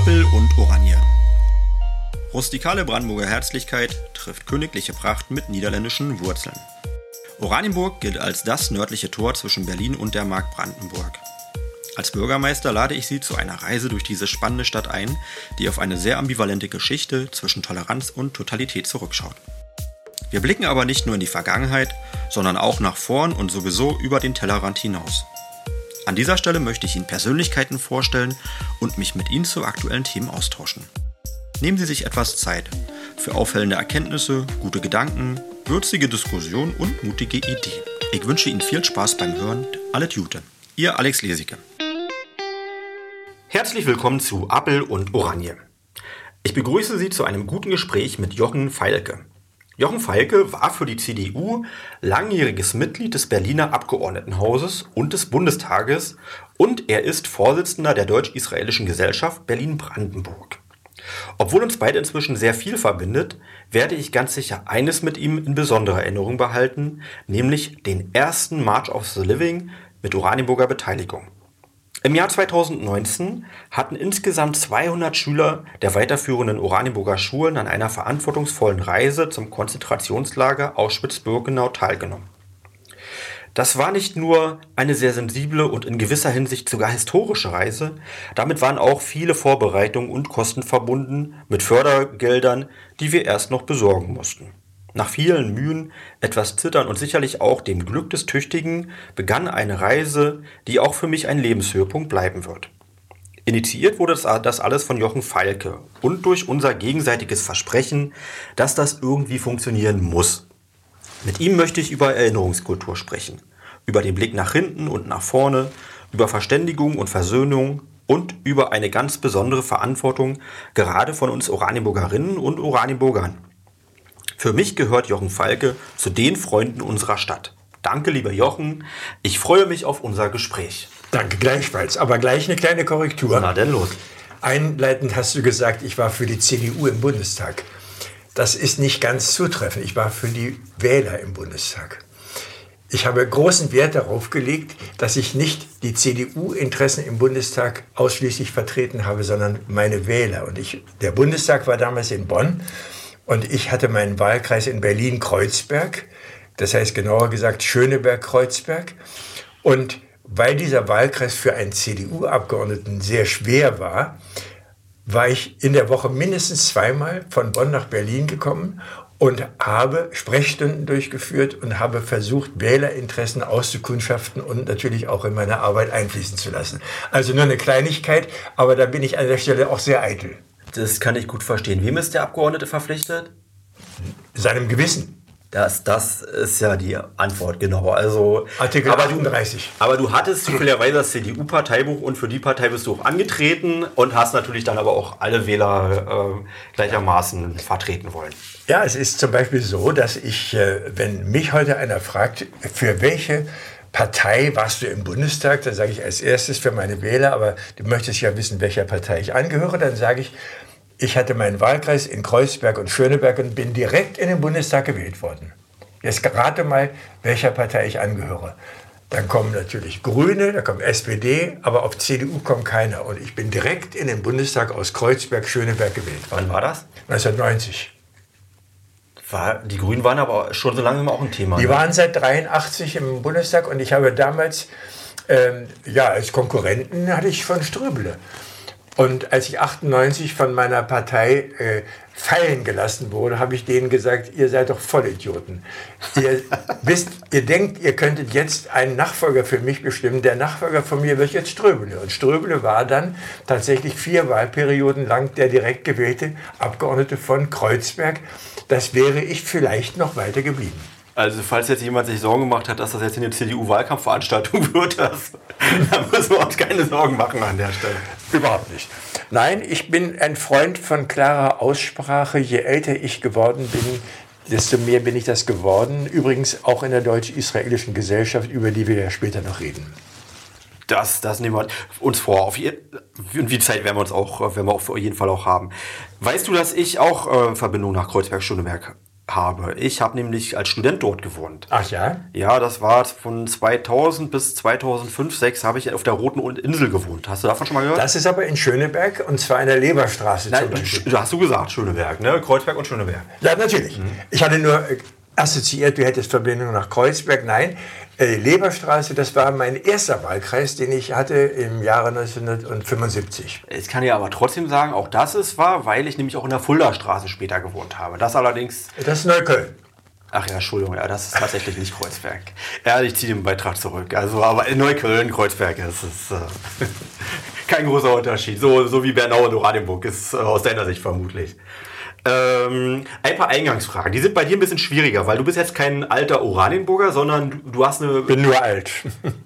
Appel und Oranje. Rustikale Brandenburger Herzlichkeit trifft königliche Pracht mit niederländischen Wurzeln. Oranienburg gilt als das nördliche Tor zwischen Berlin und der Mark Brandenburg. Als Bürgermeister lade ich Sie zu einer Reise durch diese spannende Stadt ein, die auf eine sehr ambivalente Geschichte zwischen Toleranz und Totalität zurückschaut. Wir blicken aber nicht nur in die Vergangenheit, sondern auch nach vorn und sowieso über den Tellerrand hinaus. An dieser Stelle möchte ich Ihnen Persönlichkeiten vorstellen und mich mit Ihnen zu aktuellen Themen austauschen. Nehmen Sie sich etwas Zeit für auffällende Erkenntnisse, gute Gedanken, würzige Diskussionen und mutige Ideen. Ich wünsche Ihnen viel Spaß beim Hören. Alle Jute. Ihr Alex Lesicke. Herzlich willkommen zu Appel und Oranje. Ich begrüße Sie zu einem guten Gespräch mit Jochen Feilke. Jochen Feilke war für die CDU langjähriges Mitglied des Berliner Abgeordnetenhauses und des Bundestages und er ist Vorsitzender der Deutsch-Israelischen Gesellschaft Berlin-Brandenburg. Obwohl uns beide inzwischen sehr viel verbindet, werde ich ganz sicher eines mit ihm in besonderer Erinnerung behalten, nämlich den ersten March of the Living mit Oranienburger Beteiligung. Im Jahr 2019 hatten insgesamt 200 Schüler der weiterführenden Oranienburger Schulen an einer verantwortungsvollen Reise zum Konzentrationslager Auschwitz-Birkenau teilgenommen. Das war nicht nur eine sehr sensible und in gewisser Hinsicht sogar historische Reise, damit waren auch viele Vorbereitungen und Kosten verbunden mit Fördergeldern, die wir erst noch besorgen mussten. Nach vielen Mühen, etwas Zittern und sicherlich auch dem Glück des Tüchtigen begann eine Reise, die auch für mich ein Lebenshöhepunkt bleiben wird. Initiiert wurde das alles von Jochen Falke und durch unser gegenseitiges Versprechen, dass das irgendwie funktionieren muss. Mit ihm möchte ich über Erinnerungskultur sprechen, über den Blick nach hinten und nach vorne, über Verständigung und Versöhnung und über eine ganz besondere Verantwortung gerade von uns Oranienburgerinnen und Oranienburgern. Für mich gehört Jochen Falke zu den Freunden unserer Stadt. Danke, lieber Jochen. Ich freue mich auf unser Gespräch. Danke gleichfalls. Aber gleich eine kleine Korrektur. Na denn los. Einleitend hast du gesagt, ich war für die CDU im Bundestag. Das ist nicht ganz zutreffend. Ich war für die Wähler im Bundestag. Ich habe großen Wert darauf gelegt, dass ich nicht die CDU-Interessen im Bundestag ausschließlich vertreten habe, sondern meine Wähler. Und ich, der Bundestag war damals in Bonn und ich hatte meinen Wahlkreis in Berlin-Kreuzberg, das heißt genauer gesagt Schöneberg-Kreuzberg. Und weil dieser Wahlkreis für einen CDU-Abgeordneten sehr schwer war, war ich in der Woche mindestens zweimal von Bonn nach Berlin gekommen und habe Sprechstunden durchgeführt und habe versucht, Wählerinteressen auszukundschaften und natürlich auch in meine Arbeit einfließen zu lassen. Also nur eine Kleinigkeit, aber da bin ich an der Stelle auch sehr eitel. Das kann ich gut verstehen. Wem ist der Abgeordnete verpflichtet? Seinem Gewissen. Das, das ist ja die Antwort, genau. Also, Artikel aber 38. Du, aber du hattest zufälligerweise das CDU-Parteibuch und für die Partei bist du auch angetreten und hast natürlich dann aber auch alle Wähler äh, gleichermaßen vertreten wollen. Ja, es ist zum Beispiel so, dass ich, äh, wenn mich heute einer fragt, für welche Partei warst du im Bundestag, dann sage ich als erstes für meine Wähler, aber du möchtest ja wissen, welcher Partei ich angehöre, dann sage ich, ich hatte meinen Wahlkreis in Kreuzberg und Schöneberg und bin direkt in den Bundestag gewählt worden. Jetzt rate mal, welcher Partei ich angehöre. Dann kommen natürlich Grüne, da kommt SPD, aber auf CDU kommt keiner. Und ich bin direkt in den Bundestag aus Kreuzberg, Schöneberg gewählt worden. Wann war das? 1990. War, die Grünen waren aber schon so lange auch ein Thema. Die ne? waren seit 83 im Bundestag und ich habe damals, ähm, ja, als Konkurrenten hatte ich von Ströbele. Und als ich 98 von meiner Partei äh, fallen gelassen wurde, habe ich denen gesagt, ihr seid doch Vollidioten. Ihr wisst, ihr denkt, ihr könntet jetzt einen Nachfolger für mich bestimmen. Der Nachfolger von mir wird jetzt Ströbele. Und Ströbele war dann tatsächlich vier Wahlperioden lang der direkt gewählte Abgeordnete von Kreuzberg das wäre ich vielleicht noch weiter geblieben. Also falls jetzt jemand sich Sorgen gemacht hat, dass das jetzt eine CDU-Wahlkampfveranstaltung wird, das, dann müssen wir uns keine Sorgen machen an der Stelle. Überhaupt nicht. Nein, ich bin ein Freund von klarer Aussprache. Je älter ich geworden bin, desto mehr bin ich das geworden. Übrigens auch in der deutsch-israelischen Gesellschaft, über die wir ja später noch reden. Das, das nehmen wir uns vor. Auf je, und die Zeit werden wir uns auch, werden wir auf jeden Fall auch haben. Weißt du, dass ich auch äh, Verbindung nach Kreuzberg-Schöneberg habe. Ich habe nämlich als Student dort gewohnt. Ach ja? Ja, das war von 2000 bis 2005, 2006 habe ich auf der Roten Insel gewohnt. Hast du davon schon mal gehört? Das ist aber in Schöneberg und zwar in der Leberstraße Nein, du, hast du gesagt, Schöneberg, ne? Kreuzberg und Schöneberg. Ja, natürlich. Mhm. Ich hatte nur äh, assoziiert, du hättest Verbindung nach Kreuzberg. Nein, äh, Leberstraße, das war mein erster Wahlkreis, den ich hatte im Jahre 1975. Ich kann ja aber trotzdem sagen, auch das ist wahr, weil ich nämlich auch in der Fulda-Straße später gewohnt habe. Das allerdings. Das ist Neukölln. Ach ja, Entschuldigung, ja, das ist tatsächlich nicht Kreuzberg. Ja, ich ziehe den Beitrag zurück. Also, aber in Neukölln, Kreuzberg, das ist äh, kein großer Unterschied. So, so wie Bernau und Oranienburg ist äh, aus deiner Sicht vermutlich. Ähm, ein paar Eingangsfragen. Die sind bei dir ein bisschen schwieriger, weil du bist jetzt kein alter Oranienburger, sondern du, hast eine. Bin nur alt.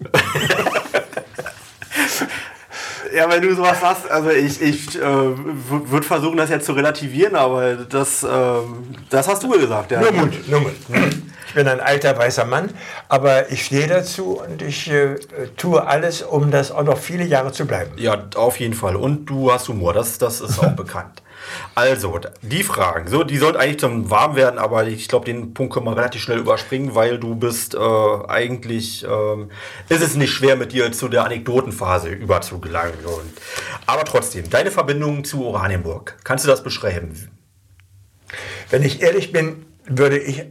ja, wenn du sowas hast, also ich, ich äh, würde versuchen, das jetzt zu relativieren, aber das, äh, das hast du gesagt. Ja. Nur Mut, nur Mut. Ich bin ein alter weißer Mann, aber ich stehe dazu und ich äh, tue alles, um das auch noch viele Jahre zu bleiben. Ja, auf jeden Fall. Und du hast Humor, das, das ist auch bekannt. Also, die Fragen, so, die sollten eigentlich zum Warm werden, aber ich glaube, den Punkt können wir relativ schnell überspringen, weil du bist äh, eigentlich, ähm, ist es nicht schwer, mit dir zu der Anekdotenphase überzugelangen. Und, aber trotzdem, deine Verbindung zu Oranienburg, kannst du das beschreiben? Wenn ich ehrlich bin, würde ich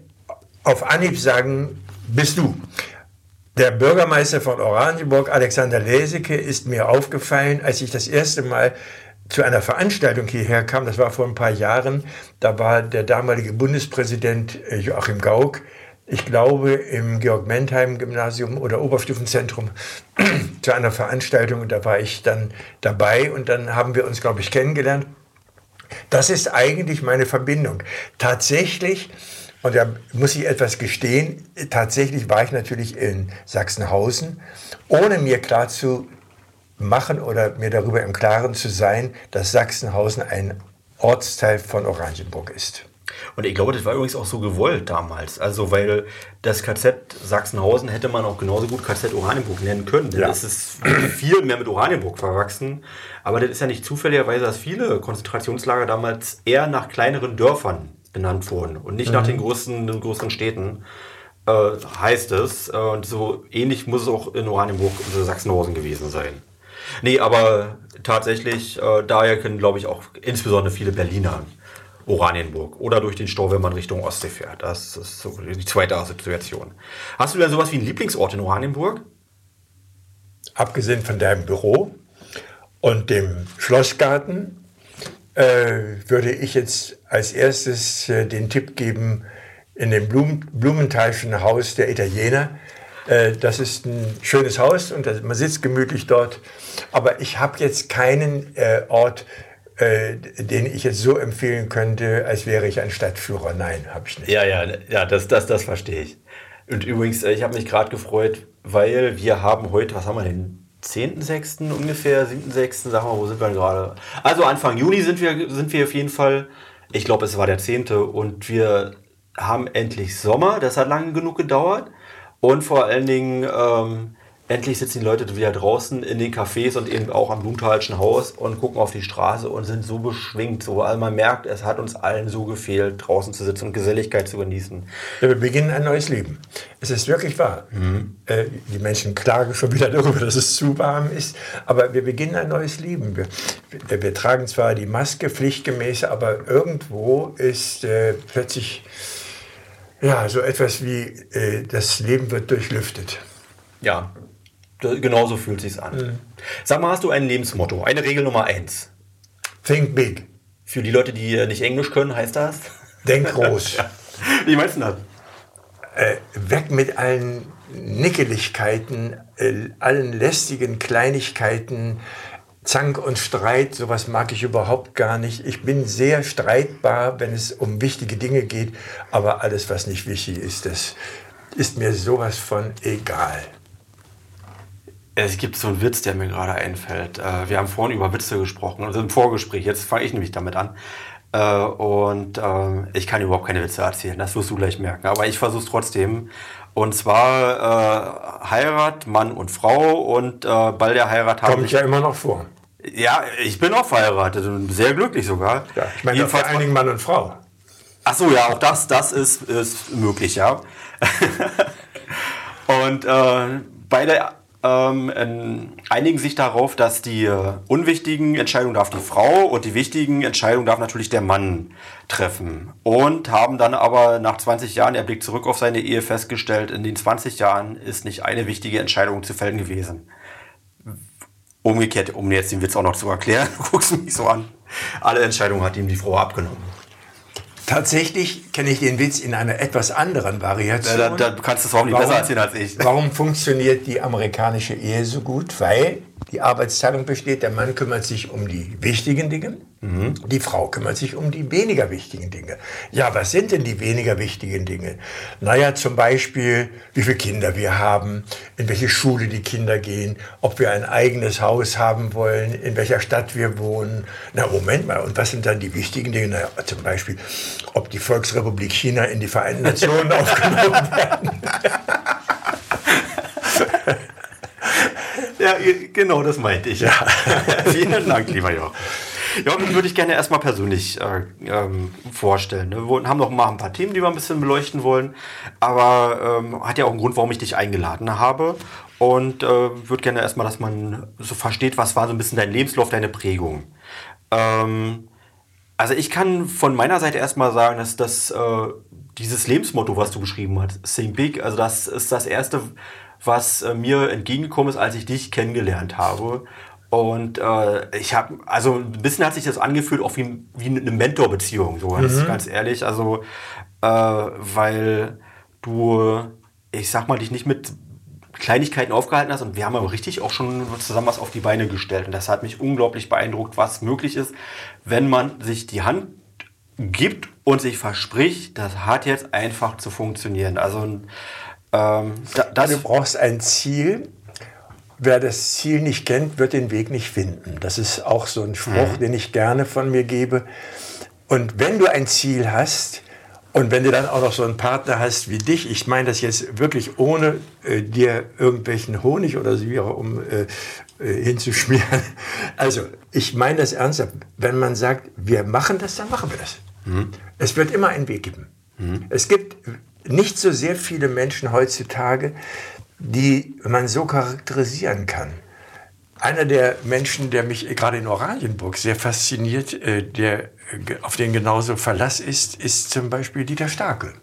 auf Anhieb sagen, bist du. Der Bürgermeister von Oranienburg, Alexander Leseke, ist mir aufgefallen, als ich das erste Mal zu einer Veranstaltung hierher kam, das war vor ein paar Jahren, da war der damalige Bundespräsident äh, Joachim Gauck, ich glaube im Georg-Mentheim-Gymnasium oder Oberstufenzentrum zu einer Veranstaltung und da war ich dann dabei und dann haben wir uns, glaube ich, kennengelernt. Das ist eigentlich meine Verbindung. Tatsächlich, und da muss ich etwas gestehen, tatsächlich war ich natürlich in Sachsenhausen, ohne mir klar zu machen oder mir darüber im Klaren zu sein, dass Sachsenhausen ein Ortsteil von Oranienburg ist. Und ich glaube, das war übrigens auch so gewollt damals. Also, weil das KZ Sachsenhausen hätte man auch genauso gut KZ Oranienburg nennen können. Ja. Es ist viel mehr mit Oranienburg verwachsen. Aber das ist ja nicht zufälligerweise, dass viele Konzentrationslager damals eher nach kleineren Dörfern benannt wurden und nicht mhm. nach den großen, den größeren Städten. Äh, heißt es. Und so ähnlich muss es auch in Oranienburg und Sachsenhausen gewesen sein. Nee, aber tatsächlich, äh, daher können, glaube ich, auch insbesondere viele Berliner Oranienburg oder durch den Stau, wenn man Richtung Ostsee fährt. Das ist so die zweite Situation. Hast du denn sowas wie einen Lieblingsort in Oranienburg? Abgesehen von deinem Büro und dem Schlossgarten äh, würde ich jetzt als erstes äh, den Tipp geben, in dem Blumen, Blumenthalschen Haus der Italiener das ist ein schönes Haus und man sitzt gemütlich dort. Aber ich habe jetzt keinen äh, Ort, äh, den ich jetzt so empfehlen könnte, als wäre ich ein Stadtführer. Nein, habe ich nicht. Ja, ja, ja, das, das, das verstehe ich. Und übrigens, ich habe mich gerade gefreut, weil wir haben heute, was haben wir denn? 10.6. ungefähr, 7.6. Sagen wir, wo sind wir gerade? Also Anfang Juni sind wir, sind wir auf jeden Fall. Ich glaube, es war der 10. und wir haben endlich Sommer. Das hat lange genug gedauert. Und vor allen Dingen, ähm, endlich sitzen die Leute wieder draußen in den Cafés und eben auch am Blumenthalschen Haus und gucken auf die Straße und sind so beschwingt. So, weil man merkt, es hat uns allen so gefehlt, draußen zu sitzen und Geselligkeit zu genießen. Ja, wir beginnen ein neues Leben. Es ist wirklich wahr. Mhm. Äh, die Menschen klagen schon wieder darüber, dass es zu warm ist. Aber wir beginnen ein neues Leben. Wir, wir, wir tragen zwar die Maske pflichtgemäß, aber irgendwo ist äh, plötzlich ja, so etwas wie äh, das Leben wird durchlüftet. Ja, genauso fühlt sich an. Mhm. Sag mal, hast du ein Lebensmotto, eine Regel Nummer eins? Think big. Für die Leute, die äh, nicht Englisch können, heißt das? Denk groß. Wie meinst du das? Äh, weg mit allen Nickeligkeiten, äh, allen lästigen Kleinigkeiten, Zank und Streit, sowas mag ich überhaupt gar nicht. Ich bin sehr streitbar, wenn es um wichtige Dinge geht, aber alles, was nicht wichtig ist, das ist mir sowas von egal. Es gibt so einen Witz, der mir gerade einfällt. Äh, wir haben vorhin über Witze gesprochen, also im Vorgespräch. Jetzt fange ich nämlich damit an. Äh, und ähm, ich kann überhaupt keine Witze erzählen, das wirst du gleich merken. Aber ich versuche es trotzdem. Und zwar äh, Heirat, Mann und Frau und äh, bei der Heirat haben Kommt ja immer noch vor. Ja, ich bin auch verheiratet und sehr glücklich sogar. Ja, ich meine vor allen Dingen Mann und Frau. Ach so, ja, auch das, das ist, ist möglich, ja. und äh, beide ähm, einigen sich darauf, dass die äh, unwichtigen Entscheidungen darf die Frau und die wichtigen Entscheidungen darf natürlich der Mann treffen. Und haben dann aber nach 20 Jahren, er blickt zurück auf seine Ehe, festgestellt, in den 20 Jahren ist nicht eine wichtige Entscheidung zu fällen gewesen. Umgekehrt, um jetzt den Witz auch noch zu erklären, du guckst mich so an. Alle Entscheidungen hat ihm die Frau abgenommen. Tatsächlich kenne ich den Witz in einer etwas anderen Variation. Da, da, da kannst du es auch nicht besser erzählen als ich. Warum funktioniert die amerikanische Ehe so gut? Weil die Arbeitsteilung besteht, der Mann kümmert sich um die wichtigen Dinge, mhm. die Frau kümmert sich um die weniger wichtigen Dinge. Ja, was sind denn die weniger wichtigen Dinge? Naja, zum Beispiel, wie viele Kinder wir haben, in welche Schule die Kinder gehen, ob wir ein eigenes Haus haben wollen, in welcher Stadt wir wohnen. Na, Moment mal, und was sind dann die wichtigen Dinge? Naja, zum Beispiel, ob die Volksrepublik China in die Vereinten Nationen aufgenommen werden. Ja, genau, das meinte ich. Ja. Vielen Dank, lieber Joch. Ja, mich würde ich gerne erstmal persönlich äh, ähm, vorstellen. Ne? Wir haben noch mal ein paar Themen, die wir ein bisschen beleuchten wollen. Aber ähm, hat ja auch einen Grund, warum ich dich eingeladen habe. Und äh, würde gerne erstmal, dass man so versteht, was war so ein bisschen dein Lebenslauf, deine Prägung. Ähm, also ich kann von meiner Seite erstmal sagen, dass das äh, dieses Lebensmotto, was du beschrieben hast, Think Big, also das ist das erste, was äh, mir entgegengekommen ist, als ich dich kennengelernt habe. Und äh, ich habe, also ein bisschen hat sich das angefühlt, auch wie, wie eine Mentorbeziehung, so ganz, mhm. ganz ehrlich. Also, äh, weil du, ich sag mal, dich nicht mit Kleinigkeiten aufgehalten hast und wir haben aber richtig auch schon zusammen was auf die Beine gestellt. Und das hat mich unglaublich beeindruckt, was möglich ist, wenn man sich die Hand gibt und sich verspricht, das hat jetzt einfach zu funktionieren. Also ähm, da, du brauchst ein Ziel. Wer das Ziel nicht kennt, wird den Weg nicht finden. Das ist auch so ein Spruch, mhm. den ich gerne von mir gebe. Und wenn du ein Ziel hast, und wenn du dann auch noch so einen Partner hast wie dich, ich meine das jetzt wirklich ohne äh, dir irgendwelchen Honig oder so um äh, äh, hinzuschmieren. Also ich meine das ernsthaft. Wenn man sagt, wir machen das, dann machen wir das. Mhm. Es wird immer einen Weg geben. Mhm. Es gibt nicht so sehr viele Menschen heutzutage, die man so charakterisieren kann. Einer der Menschen, der mich gerade in Oranienburg sehr fasziniert, äh, der auf den genauso Verlass ist, ist zum Beispiel Dieter Starke.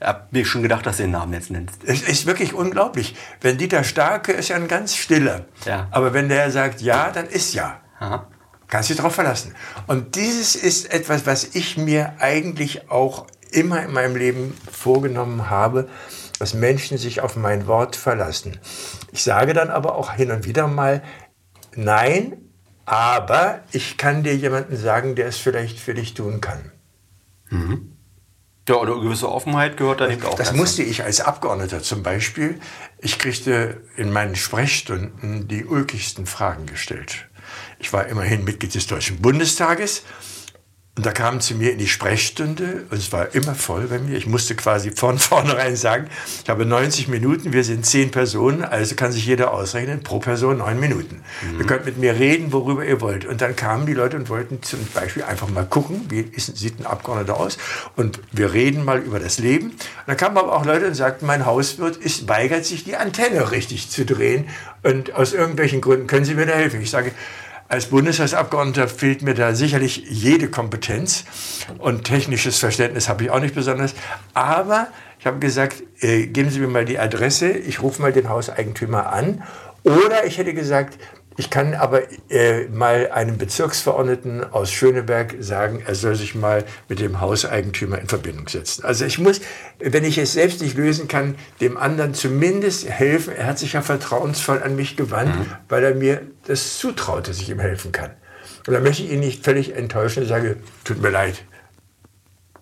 Ich habe mir schon gedacht, dass du den Namen jetzt nennst. Es ist wirklich unglaublich. Wenn Dieter Starke ist ja ein ganz stiller. Ja. Aber wenn der sagt ja, dann ist ja. Aha. Kannst du dich darauf verlassen. Und dieses ist etwas, was ich mir eigentlich auch immer in meinem Leben vorgenommen habe, dass Menschen sich auf mein Wort verlassen. Ich sage dann aber auch hin und wieder mal, nein, aber ich kann dir jemanden sagen, der es vielleicht für dich tun kann. Mhm. Ja, oder eine gewisse Offenheit gehört dann eben auch. Das musste ich als Abgeordneter zum Beispiel. Ich kriegte in meinen Sprechstunden die ulkigsten Fragen gestellt. Ich war immerhin Mitglied des Deutschen Bundestages und da kamen zu mir in die Sprechstunde und es war immer voll bei mir. Ich musste quasi von vornherein sagen, ich habe 90 Minuten, wir sind zehn Personen, also kann sich jeder ausrechnen, pro Person neun Minuten. Mhm. Ihr könnt mit mir reden, worüber ihr wollt. Und dann kamen die Leute und wollten zum Beispiel einfach mal gucken, wie ist, sieht ein Abgeordneter aus. Und wir reden mal über das Leben. Und dann kamen aber auch Leute und sagten, mein Hauswirt ist, weigert sich, die Antenne richtig zu drehen. Und aus irgendwelchen Gründen können Sie mir da helfen. Ich sage, als Bundestagsabgeordneter fehlt mir da sicherlich jede Kompetenz und technisches Verständnis habe ich auch nicht besonders. Aber ich habe gesagt, äh, geben Sie mir mal die Adresse, ich rufe mal den Hauseigentümer an. Oder ich hätte gesagt, ich kann aber äh, mal einem Bezirksverordneten aus Schöneberg sagen, er soll sich mal mit dem Hauseigentümer in Verbindung setzen. Also ich muss, wenn ich es selbst nicht lösen kann, dem anderen zumindest helfen. Er hat sich ja vertrauensvoll an mich gewandt, mhm. weil er mir das zutraut, dass ich ihm helfen kann. Und da möchte ich ihn nicht völlig enttäuschen und sage, tut mir leid,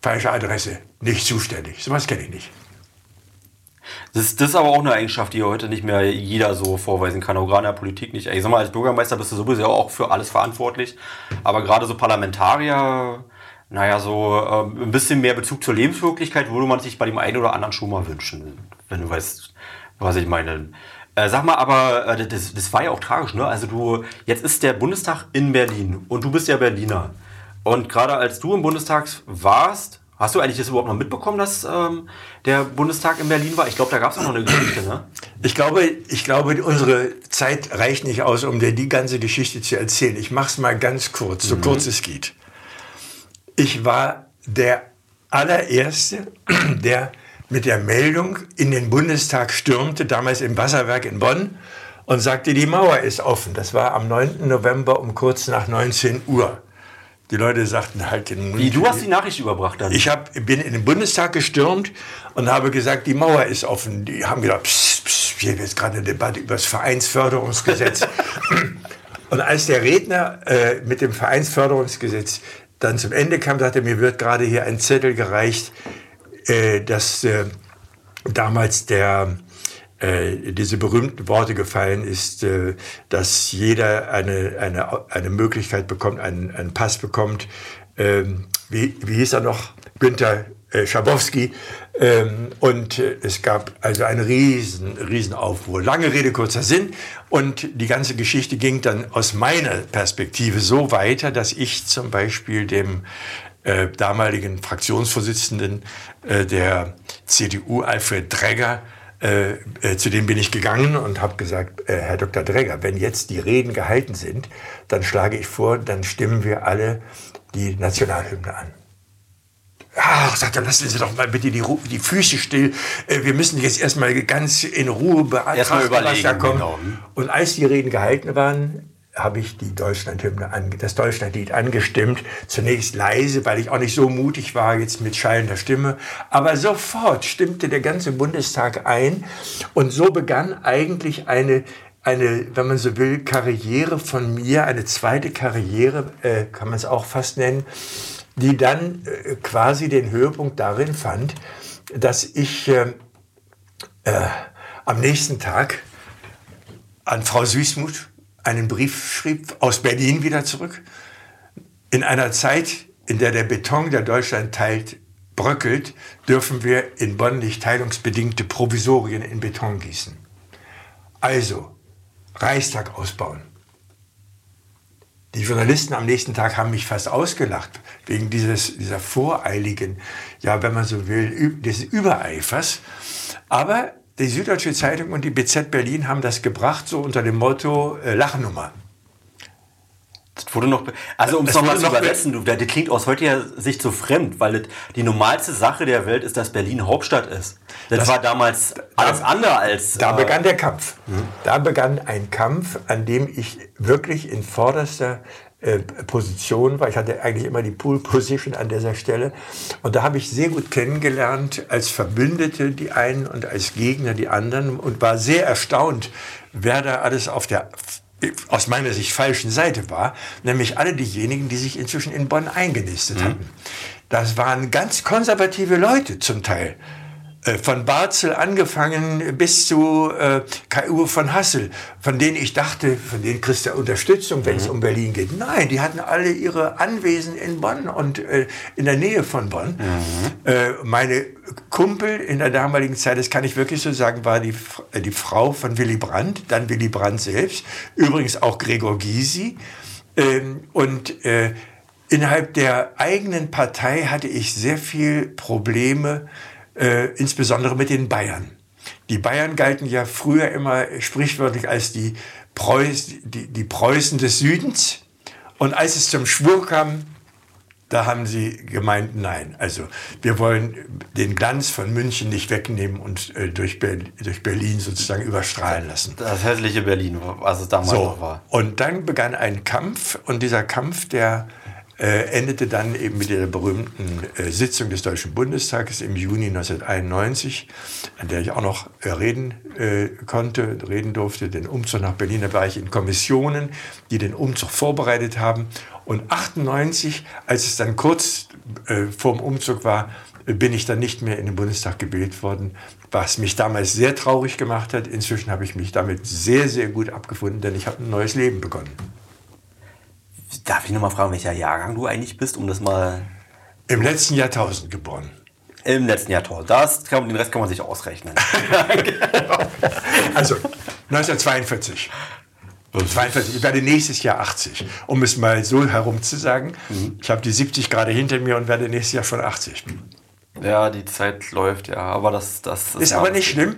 falsche Adresse, nicht zuständig. So was kenne ich nicht. Das, das, ist aber auch eine Eigenschaft, die heute nicht mehr jeder so vorweisen kann, auch gerade in der Politik nicht. Ich sag mal, als Bürgermeister bist du sowieso auch für alles verantwortlich, aber gerade so Parlamentarier, naja, so äh, ein bisschen mehr Bezug zur Lebenswirklichkeit würde man sich bei dem einen oder anderen schon mal wünschen, wenn du weißt, was ich meine. Äh, sag mal, aber äh, das, das war ja auch tragisch, ne? Also du, jetzt ist der Bundestag in Berlin und du bist ja Berliner. Und gerade als du im Bundestag warst, Hast du eigentlich das überhaupt noch mitbekommen, dass ähm, der Bundestag in Berlin war? Ich glaube, da gab es auch noch eine Geschichte, ne? Ich glaube, ich glaube, unsere Zeit reicht nicht aus, um dir die ganze Geschichte zu erzählen. Ich mache es mal ganz kurz, so mhm. kurz es geht. Ich war der allererste, der mit der Meldung in den Bundestag stürmte, damals im Wasserwerk in Bonn, und sagte, die Mauer ist offen. Das war am 9. November um kurz nach 19 Uhr. Die Leute sagten halt den Mund. Wie, du hast die Nachricht überbracht dann? Ich hab, bin in den Bundestag gestürmt und habe gesagt, die Mauer ist offen. Die haben gedacht, pss, pss, hier wird gerade eine Debatte über das Vereinsförderungsgesetz. und als der Redner äh, mit dem Vereinsförderungsgesetz dann zum Ende kam, sagte mir wird gerade hier ein Zettel gereicht, äh, dass äh, damals der äh, diese berühmten Worte gefallen ist, äh, dass jeder eine, eine, eine Möglichkeit bekommt, einen, einen Pass bekommt. Ähm, wie, wie hieß er noch? Günther äh, Schabowski. Ähm, und äh, es gab also einen riesen, riesen Aufruhr. Lange Rede, kurzer Sinn. Und die ganze Geschichte ging dann aus meiner Perspektive so weiter, dass ich zum Beispiel dem äh, damaligen Fraktionsvorsitzenden äh, der CDU, Alfred Dregger, äh, äh, zu dem bin ich gegangen und habe gesagt, äh, Herr Dr. Dregger, wenn jetzt die Reden gehalten sind, dann schlage ich vor, dann stimmen wir alle die Nationalhymne an. Ach, sagt er, lassen Sie doch mal bitte die, die Füße still. Äh, wir müssen jetzt erstmal ganz in Ruhe betrachten, was da kommt. Genau. Und als die Reden gehalten waren, habe ich die Deutschlandhymne an, das Deutschlandlied angestimmt. Zunächst leise, weil ich auch nicht so mutig war jetzt mit schallender Stimme. Aber sofort stimmte der ganze Bundestag ein. Und so begann eigentlich eine, eine, wenn man so will, Karriere von mir, eine zweite Karriere, äh, kann man es auch fast nennen, die dann äh, quasi den Höhepunkt darin fand, dass ich äh, äh am nächsten Tag an Frau Süßmuth einen Brief schrieb aus Berlin wieder zurück. In einer Zeit, in der der Beton, der Deutschland teilt, bröckelt, dürfen wir in Bonn nicht teilungsbedingte Provisorien in Beton gießen. Also, Reichstag ausbauen. Die Journalisten am nächsten Tag haben mich fast ausgelacht wegen dieses, dieser voreiligen, ja, wenn man so will, des Übereifers. Aber die Süddeutsche Zeitung und die BZ Berlin haben das gebracht, so unter dem Motto äh, Lachnummer. Das wurde noch, also um es nochmal zu übersetzen, du, das klingt aus heutiger Sicht so fremd, weil das, die normalste Sache der Welt ist, dass Berlin Hauptstadt ist. Das, das war damals alles da, andere als. Da äh, begann der Kampf. Hm? Da begann ein Kampf, an dem ich wirklich in vorderster äh, Position war. Ich hatte eigentlich immer die Pool Position an dieser Stelle. Und da habe ich sehr gut kennengelernt als Verbündete die einen und als Gegner die anderen und war sehr erstaunt, wer da alles auf der aus meiner Sicht falschen Seite war, nämlich alle diejenigen, die sich inzwischen in Bonn eingenistet mhm. hatten. Das waren ganz konservative Leute zum Teil. Äh, von Barzel angefangen bis zu äh, KU von Hassel, von denen ich dachte, von denen kriegst du Unterstützung, wenn mhm. es um Berlin geht. Nein, die hatten alle ihre Anwesen in Bonn und äh, in der Nähe von Bonn. Mhm. Äh, meine Kumpel in der damaligen Zeit, das kann ich wirklich so sagen, war die, äh, die Frau von Willy Brandt, dann Willy Brandt selbst, übrigens auch Gregor Gysi. Ähm, und äh, innerhalb der eigenen Partei hatte ich sehr viel Probleme, äh, insbesondere mit den Bayern. Die Bayern galten ja früher immer sprichwörtlich als die, Preuß, die, die Preußen des Südens. Und als es zum Schwur kam, da haben sie gemeint, nein, also wir wollen den Glanz von München nicht wegnehmen und äh, durch, Ber durch Berlin sozusagen überstrahlen lassen. Das hässliche Berlin, was es damals so, war. Und dann begann ein Kampf und dieser Kampf, der äh, endete dann eben mit der berühmten äh, Sitzung des Deutschen Bundestages im Juni 1991, an der ich auch noch äh, reden äh, konnte, reden durfte, den Umzug nach Berlin. Da war ich in Kommissionen, die den Umzug vorbereitet haben. Und 98, als es dann kurz äh, vor dem Umzug war, bin ich dann nicht mehr in den Bundestag gewählt worden, was mich damals sehr traurig gemacht hat. Inzwischen habe ich mich damit sehr, sehr gut abgefunden, denn ich habe ein neues Leben begonnen. Darf ich noch mal fragen, welcher Jahrgang du eigentlich bist, um das mal. Im letzten Jahrtausend geboren. Im letzten Jahrtausend. Das, den Rest kann man sich ausrechnen. also 1942. 42, ich werde nächstes Jahr 80, um es mal so herum zu sagen. Mhm. Ich habe die 70 gerade hinter mir und werde nächstes Jahr schon 80. Ja, die Zeit läuft, ja, aber das, das, das ist aber nicht schlimm,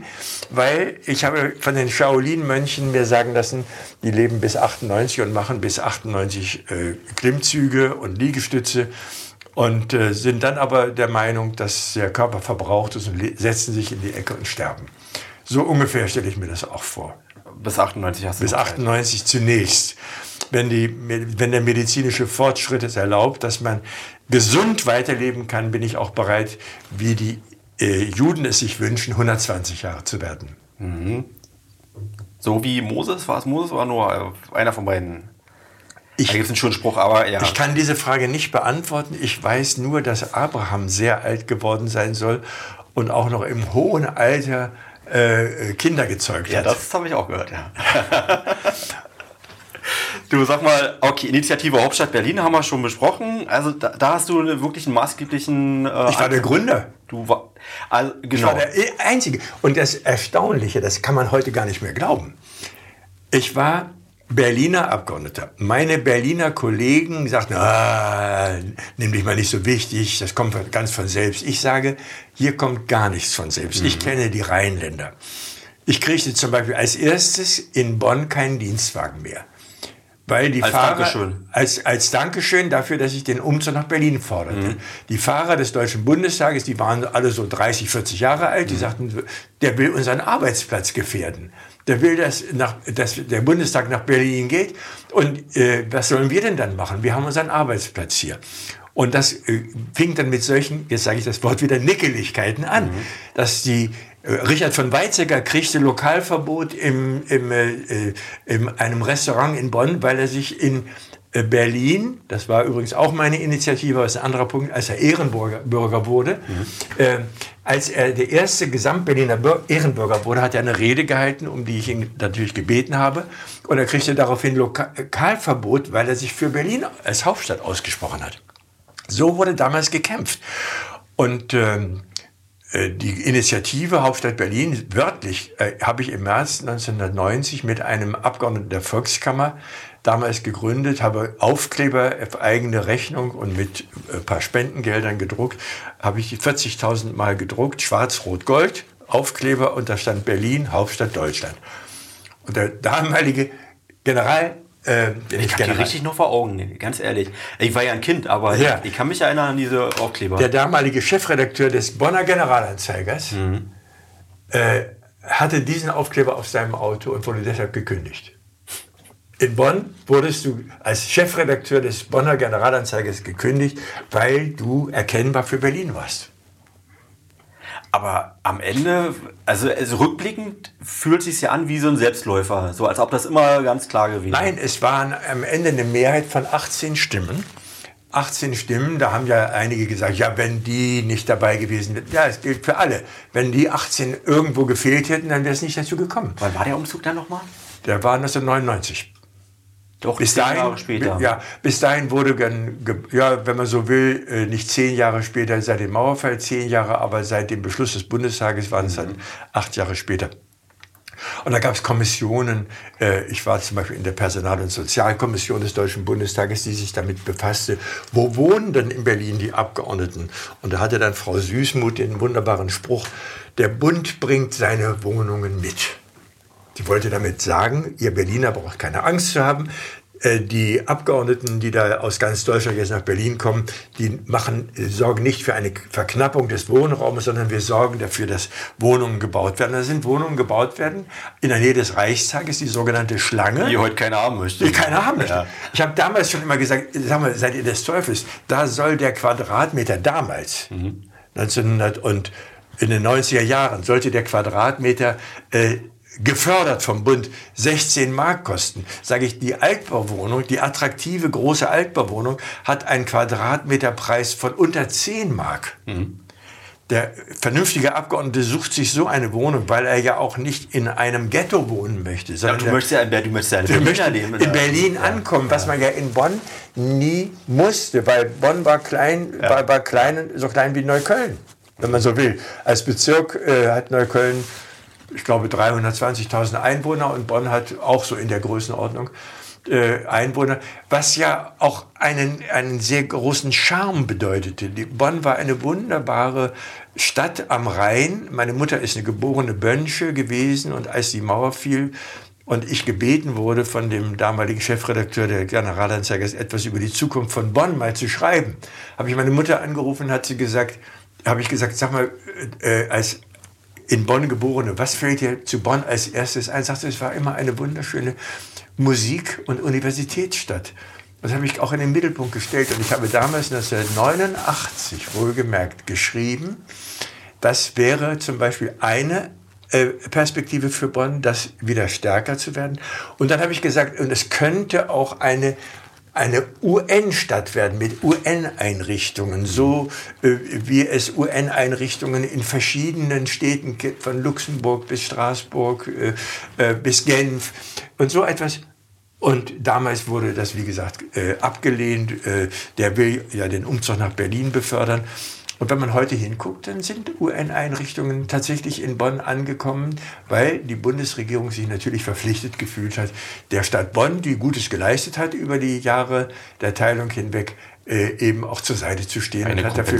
weil ich habe von den Shaolin-Mönchen mir sagen lassen, die leben bis 98 und machen bis 98 äh, Klimmzüge und Liegestütze und äh, sind dann aber der Meinung, dass der Körper verbraucht ist und setzen sich in die Ecke und sterben. So ungefähr stelle ich mir das auch vor. Bis 98 hast du Bis 98 Zeit. zunächst. Wenn, die, wenn der medizinische Fortschritt es erlaubt, dass man gesund weiterleben kann, bin ich auch bereit, wie die äh, Juden es sich wünschen, 120 Jahre zu werden. Mhm. So wie Moses, war es Moses oder nur einer von beiden? Ich, da gibt es einen schönen Spruch, aber ja. Ich kann diese Frage nicht beantworten. Ich weiß nur, dass Abraham sehr alt geworden sein soll und auch noch im hohen Alter äh, Kinder gezeugt ja, hat. Ja, das habe ich auch gehört, ja. Du sag mal, okay, Initiative Hauptstadt Berlin haben wir schon besprochen. Also da, da hast du wirklich einen maßgeblichen. Äh, ich war der Gründer. Du war, also, genau. Ich war der Einzige. Und das Erstaunliche, das kann man heute gar nicht mehr glauben. Ich war Berliner Abgeordneter. Meine Berliner Kollegen sagten, ah, nimm dich mal nicht so wichtig, das kommt ganz von selbst. Ich sage, hier kommt gar nichts von selbst. Mhm. Ich kenne die Rheinländer. Ich kriegte zum Beispiel als erstes in Bonn keinen Dienstwagen mehr. Weil die als Fahrer, Dankeschön. Als, als Dankeschön dafür, dass ich den Umzug nach Berlin forderte. Mhm. Die Fahrer des Deutschen Bundestages, die waren alle so 30, 40 Jahre alt, die mhm. sagten, der will unseren Arbeitsplatz gefährden. Der will, dass, nach, dass der Bundestag nach Berlin geht. Und äh, was sollen wir denn dann machen? Wir haben unseren Arbeitsplatz hier. Und das äh, fing dann mit solchen, jetzt sage ich das Wort wieder, Nickeligkeiten an, mhm. dass die Richard von Weizsäcker kriegte Lokalverbot im, im, äh, äh, in einem Restaurant in Bonn, weil er sich in äh, Berlin, das war übrigens auch meine Initiative, ist ein anderer Punkt, als er Ehrenbürger wurde, mhm. äh, als er der erste Gesamtberliner Ehrenbürger wurde, hat er eine Rede gehalten, um die ich ihn natürlich gebeten habe. Und er kriegte daraufhin Lokalverbot, weil er sich für Berlin als Hauptstadt ausgesprochen hat. So wurde damals gekämpft. Und ähm, äh, die Initiative Hauptstadt Berlin, wörtlich, äh, habe ich im März 1990 mit einem Abgeordneten der Volkskammer damals gegründet, habe Aufkleber auf eigene Rechnung und mit ein äh, paar Spendengeldern gedruckt, habe ich 40.000 Mal gedruckt, schwarz, rot, gold, Aufkleber und da stand Berlin, Hauptstadt Deutschland. Und der damalige General äh, ich habe die richtig nur vor Augen, ganz ehrlich. Ich war ja ein Kind, aber ja. ich, ich, kann mich erinnern an diese Aufkleber. Der damalige Chefredakteur des Bonner Generalanzeigers mhm. äh, hatte diesen Aufkleber auf seinem Auto und wurde deshalb gekündigt. In Bonn wurdest du als Chefredakteur des Bonner Generalanzeigers gekündigt, weil du erkennbar für Berlin warst. Aber am Ende, also, also rückblickend fühlt es sich ja an wie so ein Selbstläufer, so als ob das immer ganz klar gewesen wäre. Nein, es waren am Ende eine Mehrheit von 18 Stimmen. 18 Stimmen, da haben ja einige gesagt, ja, wenn die nicht dabei gewesen wären, ja, es gilt für alle. Wenn die 18 irgendwo gefehlt hätten, dann wäre es nicht dazu gekommen. Wann war der Umzug dann nochmal? Der war 1999. Doch, bis dahin, Jahre später. Ja, bis dahin wurde, ja, wenn man so will, äh, nicht zehn Jahre später seit dem Mauerfall, zehn Jahre, aber seit dem Beschluss des Bundestages waren es dann acht Jahre später. Und da gab es Kommissionen. Äh, ich war zum Beispiel in der Personal- und Sozialkommission des Deutschen Bundestages, die sich damit befasste, wo wohnen denn in Berlin die Abgeordneten? Und da hatte dann Frau Süßmuth den wunderbaren Spruch, der Bund bringt seine Wohnungen mit. Sie wollte damit sagen, ihr Berliner braucht keine Angst zu haben. Äh, die Abgeordneten, die da aus ganz Deutschland jetzt nach Berlin kommen, die machen, sorgen nicht für eine Verknappung des Wohnraumes, sondern wir sorgen dafür, dass Wohnungen gebaut werden. Da sind Wohnungen gebaut werden in der Nähe des Reichstages, die sogenannte Schlange. Die heute keiner haben möchte. Die keiner haben möchte. Ja. Ich habe damals schon immer gesagt, sag mal, seid ihr des Teufels? Da soll der Quadratmeter damals, mhm. 1900 und in den 90er Jahren, sollte der Quadratmeter äh, gefördert vom Bund 16 Mark kosten, sage ich, die Altbauwohnung, die attraktive große Altbauwohnung hat einen Quadratmeterpreis von unter 10 Mark. Mhm. Der vernünftige Abgeordnete sucht sich so eine Wohnung, weil er ja auch nicht in einem Ghetto wohnen möchte. Sondern ja, du möchtest ja in, du möchtest ja in Berlin, leben, in Berlin ja. ankommen, was man ja in Bonn nie musste, weil Bonn war klein, war, war klein, so klein wie Neukölln, wenn man so will. Als Bezirk äh, hat Neukölln ich glaube, 320.000 Einwohner und Bonn hat auch so in der Größenordnung äh, Einwohner, was ja auch einen, einen sehr großen Charme bedeutete. Die Bonn war eine wunderbare Stadt am Rhein. Meine Mutter ist eine geborene Bönsche gewesen und als die Mauer fiel, und ich gebeten wurde von dem damaligen Chefredakteur der Generalanzeiger etwas über die Zukunft von Bonn mal zu schreiben, habe ich meine Mutter angerufen, hat sie gesagt, habe ich gesagt, sag mal, äh, als in Bonn geborene, was fällt dir zu Bonn als erstes ein? Sagte, es war immer eine wunderschöne Musik- und Universitätsstadt. Das habe ich auch in den Mittelpunkt gestellt. Und ich habe damals 1989 wohlgemerkt geschrieben, das wäre zum Beispiel eine äh, Perspektive für Bonn, das wieder stärker zu werden. Und dann habe ich gesagt, und es könnte auch eine eine UN-Stadt werden mit UN-Einrichtungen, so äh, wie es UN-Einrichtungen in verschiedenen Städten gibt, von Luxemburg bis Straßburg äh, äh, bis Genf und so etwas. Und damals wurde das, wie gesagt, äh, abgelehnt. Äh, der will ja den Umzug nach Berlin befördern. Und wenn man heute hinguckt, dann sind UN-Einrichtungen tatsächlich in Bonn angekommen, weil die Bundesregierung sich natürlich verpflichtet gefühlt hat, der Stadt Bonn, die Gutes geleistet hat über die Jahre der Teilung hinweg, äh, eben auch zur Seite zu stehen. Eine und hat. Dafür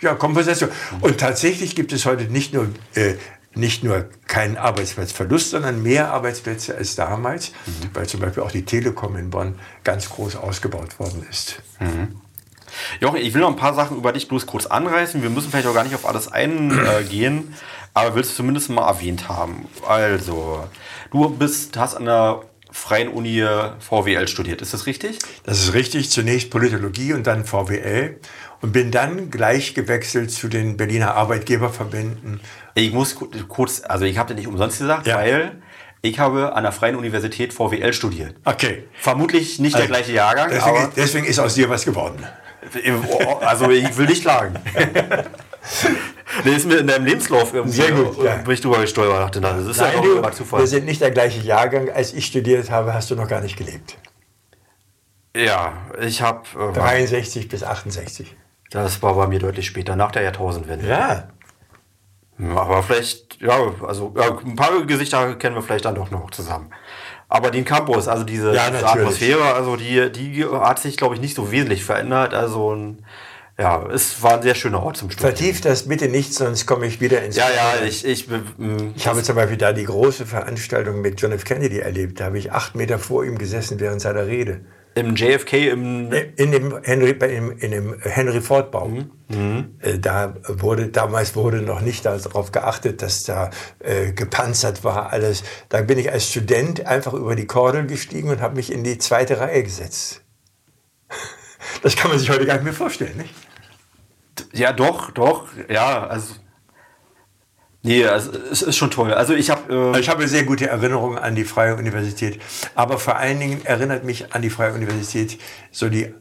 ja, Kompensation. Und tatsächlich gibt es heute nicht nur äh, nicht nur keinen Arbeitsplatzverlust, sondern mehr Arbeitsplätze als damals, mhm. weil zum Beispiel auch die Telekom in Bonn ganz groß ausgebaut worden ist. Mhm. Jochen, ich will noch ein paar Sachen über dich bloß kurz anreißen. Wir müssen vielleicht auch gar nicht auf alles eingehen, aber willst du zumindest mal erwähnt haben. Also, du bist, hast an der Freien Uni VWL studiert, ist das richtig? Das ist richtig. Zunächst Politologie und dann VWL und bin dann gleich gewechselt zu den Berliner Arbeitgeberverbänden. Ich muss kurz, also ich habe dir nicht umsonst gesagt, ja. weil ich habe an der Freien Universität VWL studiert. Okay. Vermutlich nicht also der gleiche Jahrgang. Deswegen, deswegen ist aus dir was geworden. Also ich will nicht klagen. Nee, ist mir in deinem Lebenslauf irgendwie Sehr gut, ja. bin ich drüber gestolpert. Dachte, das ist Nein, ja auch du, Zufall. Wir sind nicht der gleiche Jahrgang. Als ich studiert habe, hast du noch gar nicht gelebt. Ja, ich habe... Äh, 63 bis 68. Das war bei mir deutlich später, nach der Jahrtausendwende. Ja. Aber vielleicht, ja, also ja, ein paar Gesichter kennen wir vielleicht dann doch noch zusammen. Aber den Campus, also diese, ja, diese Atmosphäre, also die, die hat sich, glaube ich, nicht so wesentlich verändert. Also ein, ja, es war ein sehr schöner Ort zum Studieren. Vertieft das bitte nicht, sonst komme ich wieder ins. Ja, ja, ich. Ich, ich habe zum Beispiel da die große Veranstaltung mit John F. Kennedy erlebt. Da habe ich acht Meter vor ihm gesessen während seiner Rede. Im JFK im. In dem Henry, in, in dem Henry Ford Bau. Mhm. Mhm. Da wurde, damals wurde noch nicht darauf geachtet, dass da äh, gepanzert war alles. Da bin ich als Student einfach über die Kordel gestiegen und habe mich in die zweite Reihe gesetzt. Das kann man sich heute gar nicht mehr vorstellen, nicht? Ja, doch, doch, ja, also Nee, also, es ist schon toll. Also ich habe äh ich habe sehr gute Erinnerungen an die Freie Universität, aber vor allen Dingen erinnert mich an die Freie Universität so die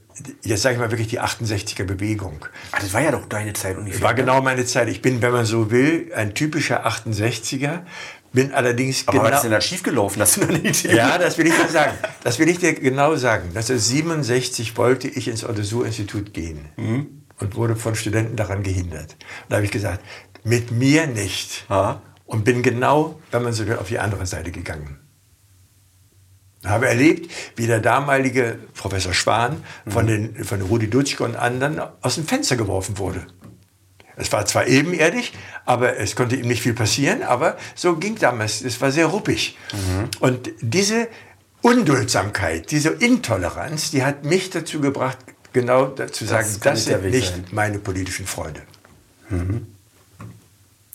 jetzt sage ich mal wirklich die 68er Bewegung. Ach, das war ja doch deine Zeit ungefähr. War ne? genau meine Zeit. Ich bin, wenn man so will, ein typischer 68er. Bin allerdings Aber genau. Was ist denn da schiefgelaufen? Hast du eine Idee? Ja, das will ich dir sagen. Das will ich dir genau sagen. 1967 wollte ich ins Otto-Suhr-Institut gehen mhm. und wurde von Studenten daran gehindert. Und da habe ich gesagt, mit mir nicht. Aha. Und bin genau, wenn man so will, auf die andere Seite gegangen. Habe erlebt, wie der damalige Professor Spahn von, mhm. den, von Rudi Dutschke und anderen aus dem Fenster geworfen wurde. Es war zwar ebenerdig, aber es konnte ihm nicht viel passieren, aber so ging damals. Es war sehr ruppig. Mhm. Und diese Unduldsamkeit, diese Intoleranz, die hat mich dazu gebracht, genau zu sagen, das, das sind nicht sein. meine politischen Freunde. Mhm.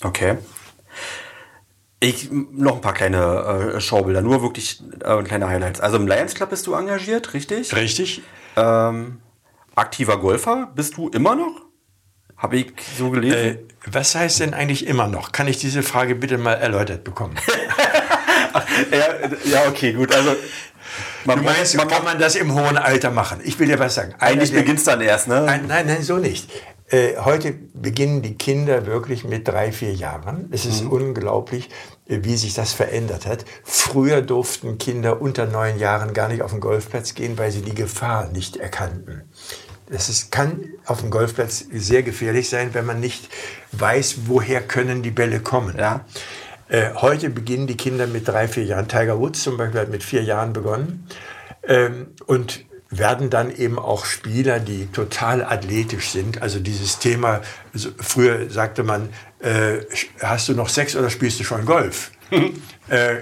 Okay. Ich, noch ein paar kleine äh, Schaubilder, nur wirklich äh, kleine Highlights. Also im Lions Club bist du engagiert, richtig? Richtig. Ähm, aktiver Golfer bist du immer noch? Habe ich so gelesen. Äh, was heißt denn eigentlich immer noch? Kann ich diese Frage bitte mal erläutert bekommen? ja, ja, okay, gut. Also man du meinst, man, kann man das im hohen Alter machen? Ich will dir was sagen. Eigentlich beginnt es dann erst, ne? Ein, nein, nein, so nicht. Äh, heute beginnen die Kinder wirklich mit drei, vier Jahren. Es ist mhm. unglaublich, äh, wie sich das verändert hat. Früher durften Kinder unter neun Jahren gar nicht auf den Golfplatz gehen, weil sie die Gefahr nicht erkannten. Das ist, kann auf dem Golfplatz sehr gefährlich sein, wenn man nicht weiß, woher können die Bälle kommen. Ja. Äh, heute beginnen die Kinder mit drei, vier Jahren. Tiger Woods zum Beispiel hat mit vier Jahren begonnen. Ähm, und werden dann eben auch Spieler, die total athletisch sind. Also dieses Thema, früher sagte man, äh, hast du noch Sex oder spielst du schon Golf? äh,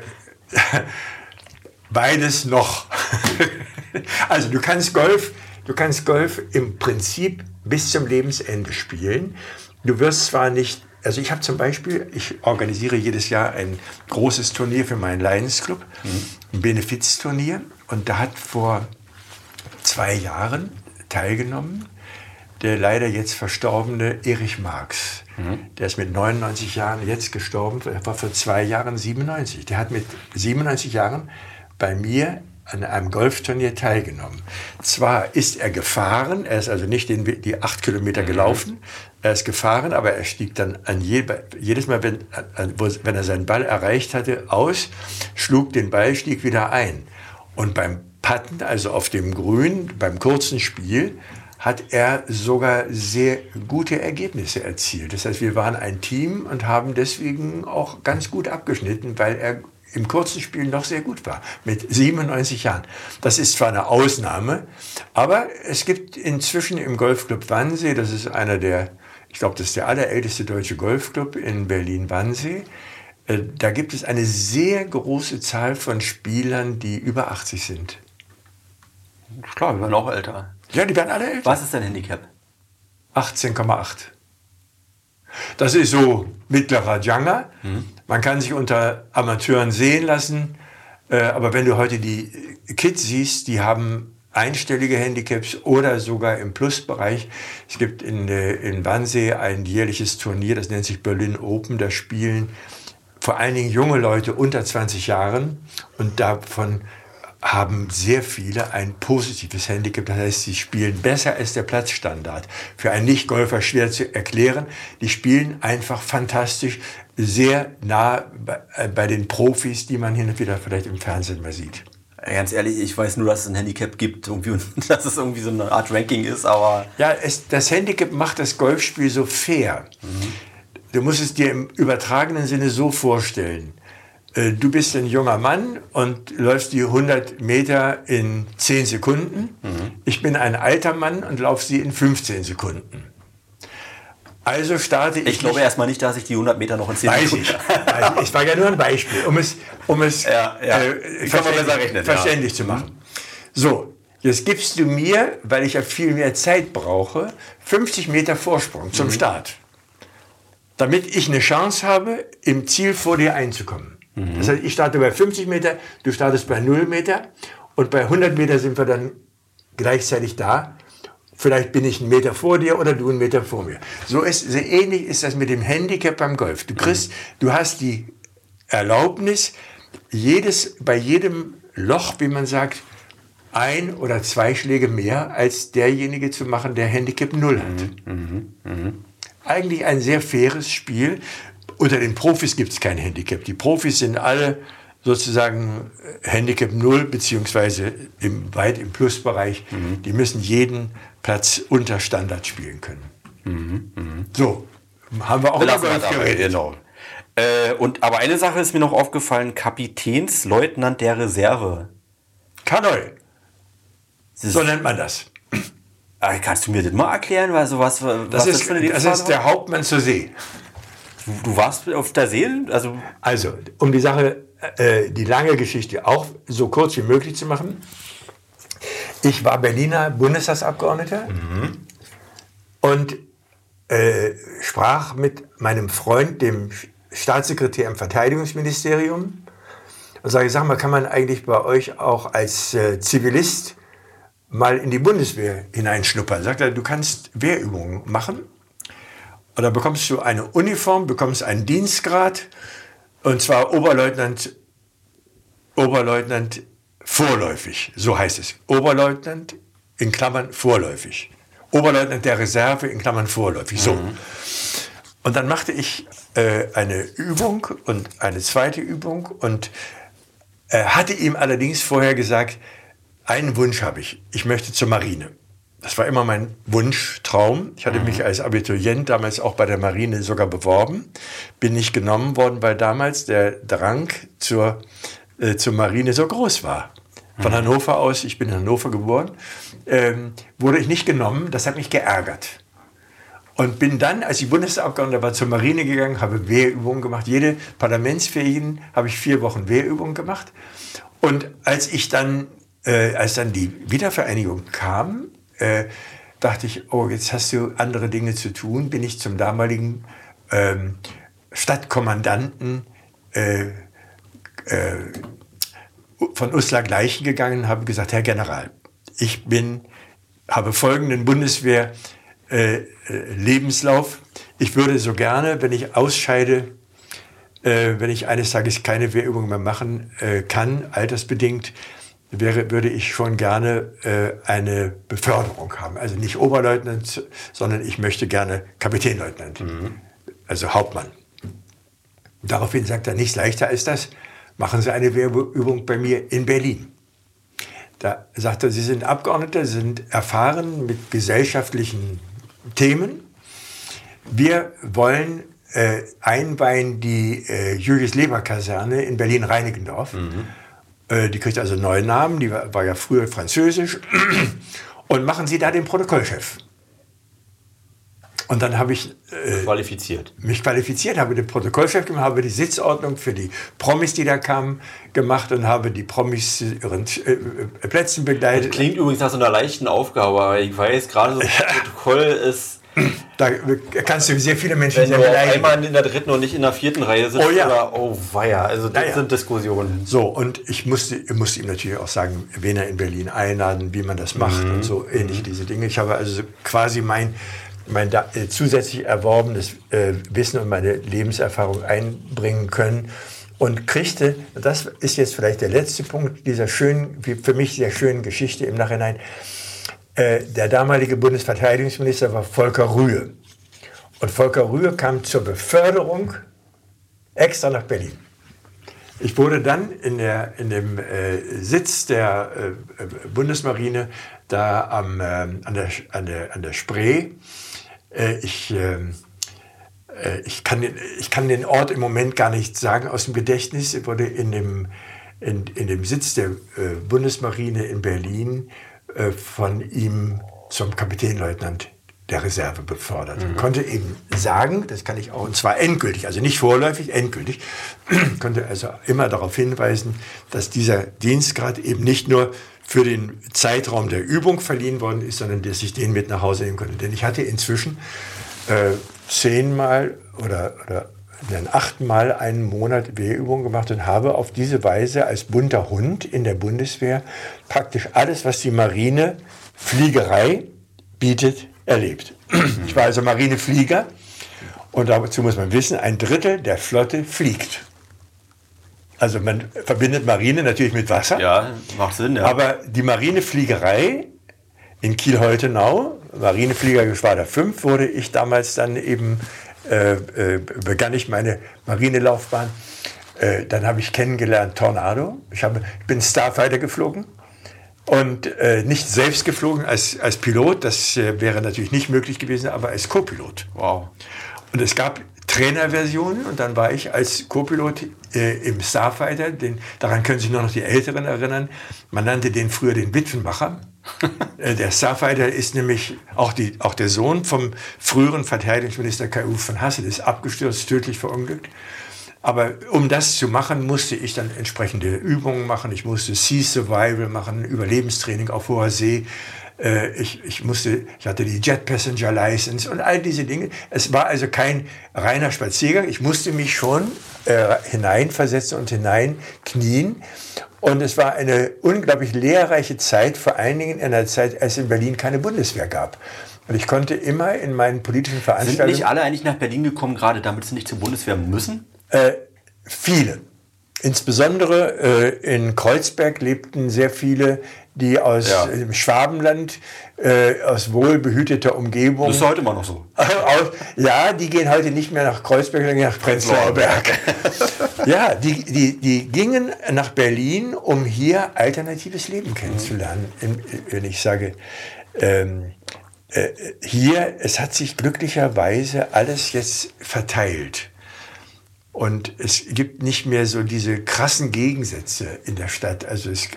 beides noch. also du kannst Golf, du kannst Golf im Prinzip bis zum Lebensende spielen. Du wirst zwar nicht also ich habe zum Beispiel, ich organisiere jedes Jahr ein großes Turnier für meinen Lions Club, mhm. ein Benefizturnier. Und da hat vor zwei Jahren teilgenommen der leider jetzt verstorbene Erich Marx. Mhm. Der ist mit 99 Jahren jetzt gestorben, er war vor zwei Jahren 97. Der hat mit 97 Jahren bei mir an einem Golfturnier teilgenommen. Zwar ist er gefahren, er ist also nicht den, die acht Kilometer mhm. gelaufen, er ist gefahren, aber er stieg dann an je, jedes Mal, wenn, wenn er seinen Ball erreicht hatte, aus, schlug den Ball, stieg wieder ein. Und beim Patten, also auf dem Grün, beim kurzen Spiel, hat er sogar sehr gute Ergebnisse erzielt. Das heißt, wir waren ein Team und haben deswegen auch ganz gut abgeschnitten, weil er im kurzen Spiel noch sehr gut war, mit 97 Jahren. Das ist zwar eine Ausnahme, aber es gibt inzwischen im Golfclub Wannsee, das ist einer der, ich glaube, das ist der allerälteste deutsche Golfclub in Berlin-Wannsee, äh, da gibt es eine sehr große Zahl von Spielern, die über 80 sind. Klar, wir werden auch älter. Ja, die werden alle älter. Was ist dein Handicap? 18,8. Das ist so mittlerer Jungle. Mhm. Man kann sich unter Amateuren sehen lassen. Äh, aber wenn du heute die Kids siehst, die haben einstellige Handicaps oder sogar im Plusbereich. Es gibt in, äh, in Wannsee ein jährliches Turnier, das nennt sich Berlin Open. Da spielen vor allen Dingen junge Leute unter 20 Jahren und davon haben sehr viele ein positives Handicap. Das heißt, sie spielen besser als der Platzstandard. Für einen Nicht-Golfer schwer zu erklären. Die spielen einfach fantastisch, sehr nah bei den Profis, die man hin und wieder vielleicht im Fernsehen mal sieht. Ganz ehrlich, ich weiß nur, dass es ein Handicap gibt irgendwie und dass es irgendwie so eine Art Ranking ist, aber. Ja, es, das Handicap macht das Golfspiel so fair. Mhm. Du musst es dir im übertragenen Sinne so vorstellen. Äh, du bist ein junger Mann und läufst die 100 Meter in 10 Sekunden. Mhm. Ich bin ein alter Mann und laufe sie in 15 Sekunden. Also starte ich. Ich glaube erstmal nicht, dass ich die 100 Meter noch in 10 Sekunden. Ich. ich war ja nur ein Beispiel, um es, um es ja, ja. Äh, verständlich, rechnen, verständlich ja. zu machen. So, jetzt gibst du mir, weil ich ja viel mehr Zeit brauche, 50 Meter Vorsprung zum mhm. Start. Damit ich eine Chance habe, im Ziel vor dir einzukommen. Mhm. Das heißt, ich starte bei 50 Meter, du startest bei 0 Meter und bei 100 Meter sind wir dann gleichzeitig da. Vielleicht bin ich einen Meter vor dir oder du einen Meter vor mir. So ist so ähnlich ist das mit dem Handicap beim Golf. Du kriegst, mhm. du hast die Erlaubnis, jedes bei jedem Loch, wie man sagt, ein oder zwei Schläge mehr als derjenige zu machen, der Handicap 0 hat. Mhm, mh, mh. Eigentlich ein sehr faires Spiel, unter den Profis gibt es kein Handicap. Die Profis sind alle sozusagen Handicap 0 beziehungsweise im, weit im Plusbereich. Mhm. Die müssen jeden Platz unter Standard spielen können. Mhm, mh. So, haben wir auch über Golf geredet. Genau. Äh, und, aber eine Sache ist mir noch aufgefallen, Kapitänsleutnant der Reserve. Kanoi. So nennt man das. Äh, kannst du mir das mal erklären? Was, was das, ist, das ist der Hauptmann zur See. Du warst auf der See? Also, also um die Sache, äh, die lange Geschichte auch so kurz wie möglich zu machen. Ich war Berliner Bundestagsabgeordneter mhm. und äh, sprach mit meinem Freund, dem Staatssekretär im Verteidigungsministerium, und sage, sag mal, kann man eigentlich bei euch auch als äh, Zivilist mal in die Bundeswehr hineinschnuppern? Sagt er, du kannst Wehrübungen machen und dann bekommst du eine Uniform, bekommst einen Dienstgrad, und zwar Oberleutnant, Oberleutnant vorläufig, so heißt es. Oberleutnant in Klammern vorläufig. Oberleutnant der Reserve in Klammern vorläufig, so. Mhm. Und dann machte ich äh, eine Übung und eine zweite Übung und äh, hatte ihm allerdings vorher gesagt, einen Wunsch habe ich, ich möchte zur Marine. Das war immer mein Wunschtraum. Ich hatte mhm. mich als Abiturient damals auch bei der Marine sogar beworben, bin nicht genommen worden, weil damals der Drang zur, äh, zur Marine so groß war. Von mhm. Hannover aus, ich bin in Hannover geboren, ähm, wurde ich nicht genommen. Das hat mich geärgert. Und bin dann, als ich Bundestagsabgeordneter war, zur Marine gegangen, habe Wehrübungen gemacht. Jede Parlamentsferien habe ich vier Wochen Wehrübungen gemacht. Und als ich dann, äh, als dann die Wiedervereinigung kam, äh, dachte ich, oh, jetzt hast du andere Dinge zu tun, bin ich zum damaligen ähm, Stadtkommandanten äh, äh, von Uslar Gleichen gegangen und habe gesagt, Herr General, ich bin, habe folgenden Bundeswehr äh, äh, Lebenslauf. Ich würde so gerne, wenn ich ausscheide, äh, wenn ich eines Tages keine Wehrübung mehr machen äh, kann, altersbedingt, wäre, würde ich schon gerne äh, eine Beförderung haben. Also nicht Oberleutnant, sondern ich möchte gerne Kapitänleutnant, mhm. also Hauptmann. Daraufhin sagt er, nichts leichter als das. Machen Sie eine Wehrübung bei mir in Berlin. Da sagt er, Sie sind Abgeordneter, Sie sind erfahren mit gesellschaftlichen Themen. Wir wollen äh, einweihen die äh, Julius-Leber-Kaserne in Berlin-Reinickendorf. Mhm. Äh, die kriegt also einen neuen Namen, die war, ja früher französisch. Und machen Sie da den Protokollchef. Und dann habe ich äh, qualifiziert. mich qualifiziert, habe den Protokollchef gemacht, habe die Sitzordnung für die Promis, die da kamen, gemacht und habe die Promis ihren äh, Plätzen begleitet. Das klingt übrigens nach so einer leichten Aufgabe, aber ich weiß, gerade so ein ja. Protokoll ist da kannst du sehr viele Menschen Wenn sehr du einmal in der dritten und nicht in der vierten Reihe sitzt, oh ja. Oder, oh weia, also das ja. sind Diskussionen. So, und ich musste, musste ihm natürlich auch sagen, wen er in Berlin einladen, wie man das macht mhm. und so ähnlich diese Dinge. Ich habe also quasi mein, mein äh, zusätzlich erworbenes äh, Wissen und meine Lebenserfahrung einbringen können und kriegte, das ist jetzt vielleicht der letzte Punkt dieser schönen, für mich sehr schönen Geschichte im Nachhinein, äh, der damalige Bundesverteidigungsminister war Volker Rühe. Und Volker Rühe kam zur Beförderung extra nach Berlin. Ich wurde dann in, der, in dem äh, Sitz der äh, Bundesmarine da am, äh, an, der, an, der, an der Spree. Äh, ich, ähm, äh, ich, kann den, ich kann den Ort im Moment gar nicht sagen aus dem Gedächtnis. Ich wurde in dem, in, in dem Sitz der Bundesmarine in Berlin äh, von ihm zum Kapitänleutnant der Reserve befördert. Mhm. Konnte eben sagen, das kann ich auch, und zwar endgültig, also nicht vorläufig, endgültig, konnte also immer darauf hinweisen, dass dieser Dienstgrad eben nicht nur für den Zeitraum der Übung verliehen worden ist, sondern dass ich den mit nach Hause nehmen konnte. Denn ich hatte inzwischen äh, zehnmal oder, oder dann achtmal einen Monat Wehrübung gemacht und habe auf diese Weise als bunter Hund in der Bundeswehr praktisch alles, was die Marine Fliegerei bietet, erlebt. Ich war also Marineflieger und dazu muss man wissen, ein Drittel der Flotte fliegt. Also man verbindet Marine natürlich mit Wasser. Ja, macht Sinn, ja. Aber die Marinefliegerei in Kiel-Heutenau, Marinefliegergeschwader 5, wurde ich damals dann eben äh, äh, begann ich meine Marinelaufbahn. Äh, dann habe ich kennengelernt Tornado. Ich, habe, ich bin Starfighter geflogen und äh, nicht selbst geflogen als, als Pilot. Das äh, wäre natürlich nicht möglich gewesen, aber als Co-Pilot. Wow. Und es gab Trainerversionen und dann war ich als Co-Pilot äh, im Starfighter. Den, daran können sich nur noch die Älteren erinnern. Man nannte den früher den Witwenmacher. Äh, der Starfighter ist nämlich auch, die, auch der Sohn vom früheren Verteidigungsminister Kai Uwe von Hassel, ist abgestürzt, tödlich verunglückt. Aber um das zu machen, musste ich dann entsprechende Übungen machen. Ich musste Sea Survival machen, Überlebenstraining auf hoher See. Äh, ich, ich, musste, ich hatte die Jet Passenger License und all diese Dinge. Es war also kein reiner Spaziergang. Ich musste mich schon äh, hineinversetzen und hineinknien. Und es war eine unglaublich lehrreiche Zeit, vor allen Dingen in einer Zeit, als es in Berlin keine Bundeswehr gab. Und ich konnte immer in meinen politischen Veranstaltungen. Sind nicht alle eigentlich nach Berlin gekommen, gerade damit sie nicht zur Bundeswehr müssen? Äh, viele. Insbesondere äh, in Kreuzberg lebten sehr viele, die aus ja. dem Schwabenland, äh, aus wohlbehüteter Umgebung. Das ist heute immer noch so. ja, die gehen heute nicht mehr nach Kreuzberg, sondern nach Prenzlauer Berg. ja, die, die, die gingen nach Berlin, um hier alternatives Leben kennenzulernen. Wenn ich sage, Ähm, äh, hier, es hat sich glücklicherweise alles jetzt verteilt. Und es gibt nicht mehr so diese krassen Gegensätze in der Stadt. Also es,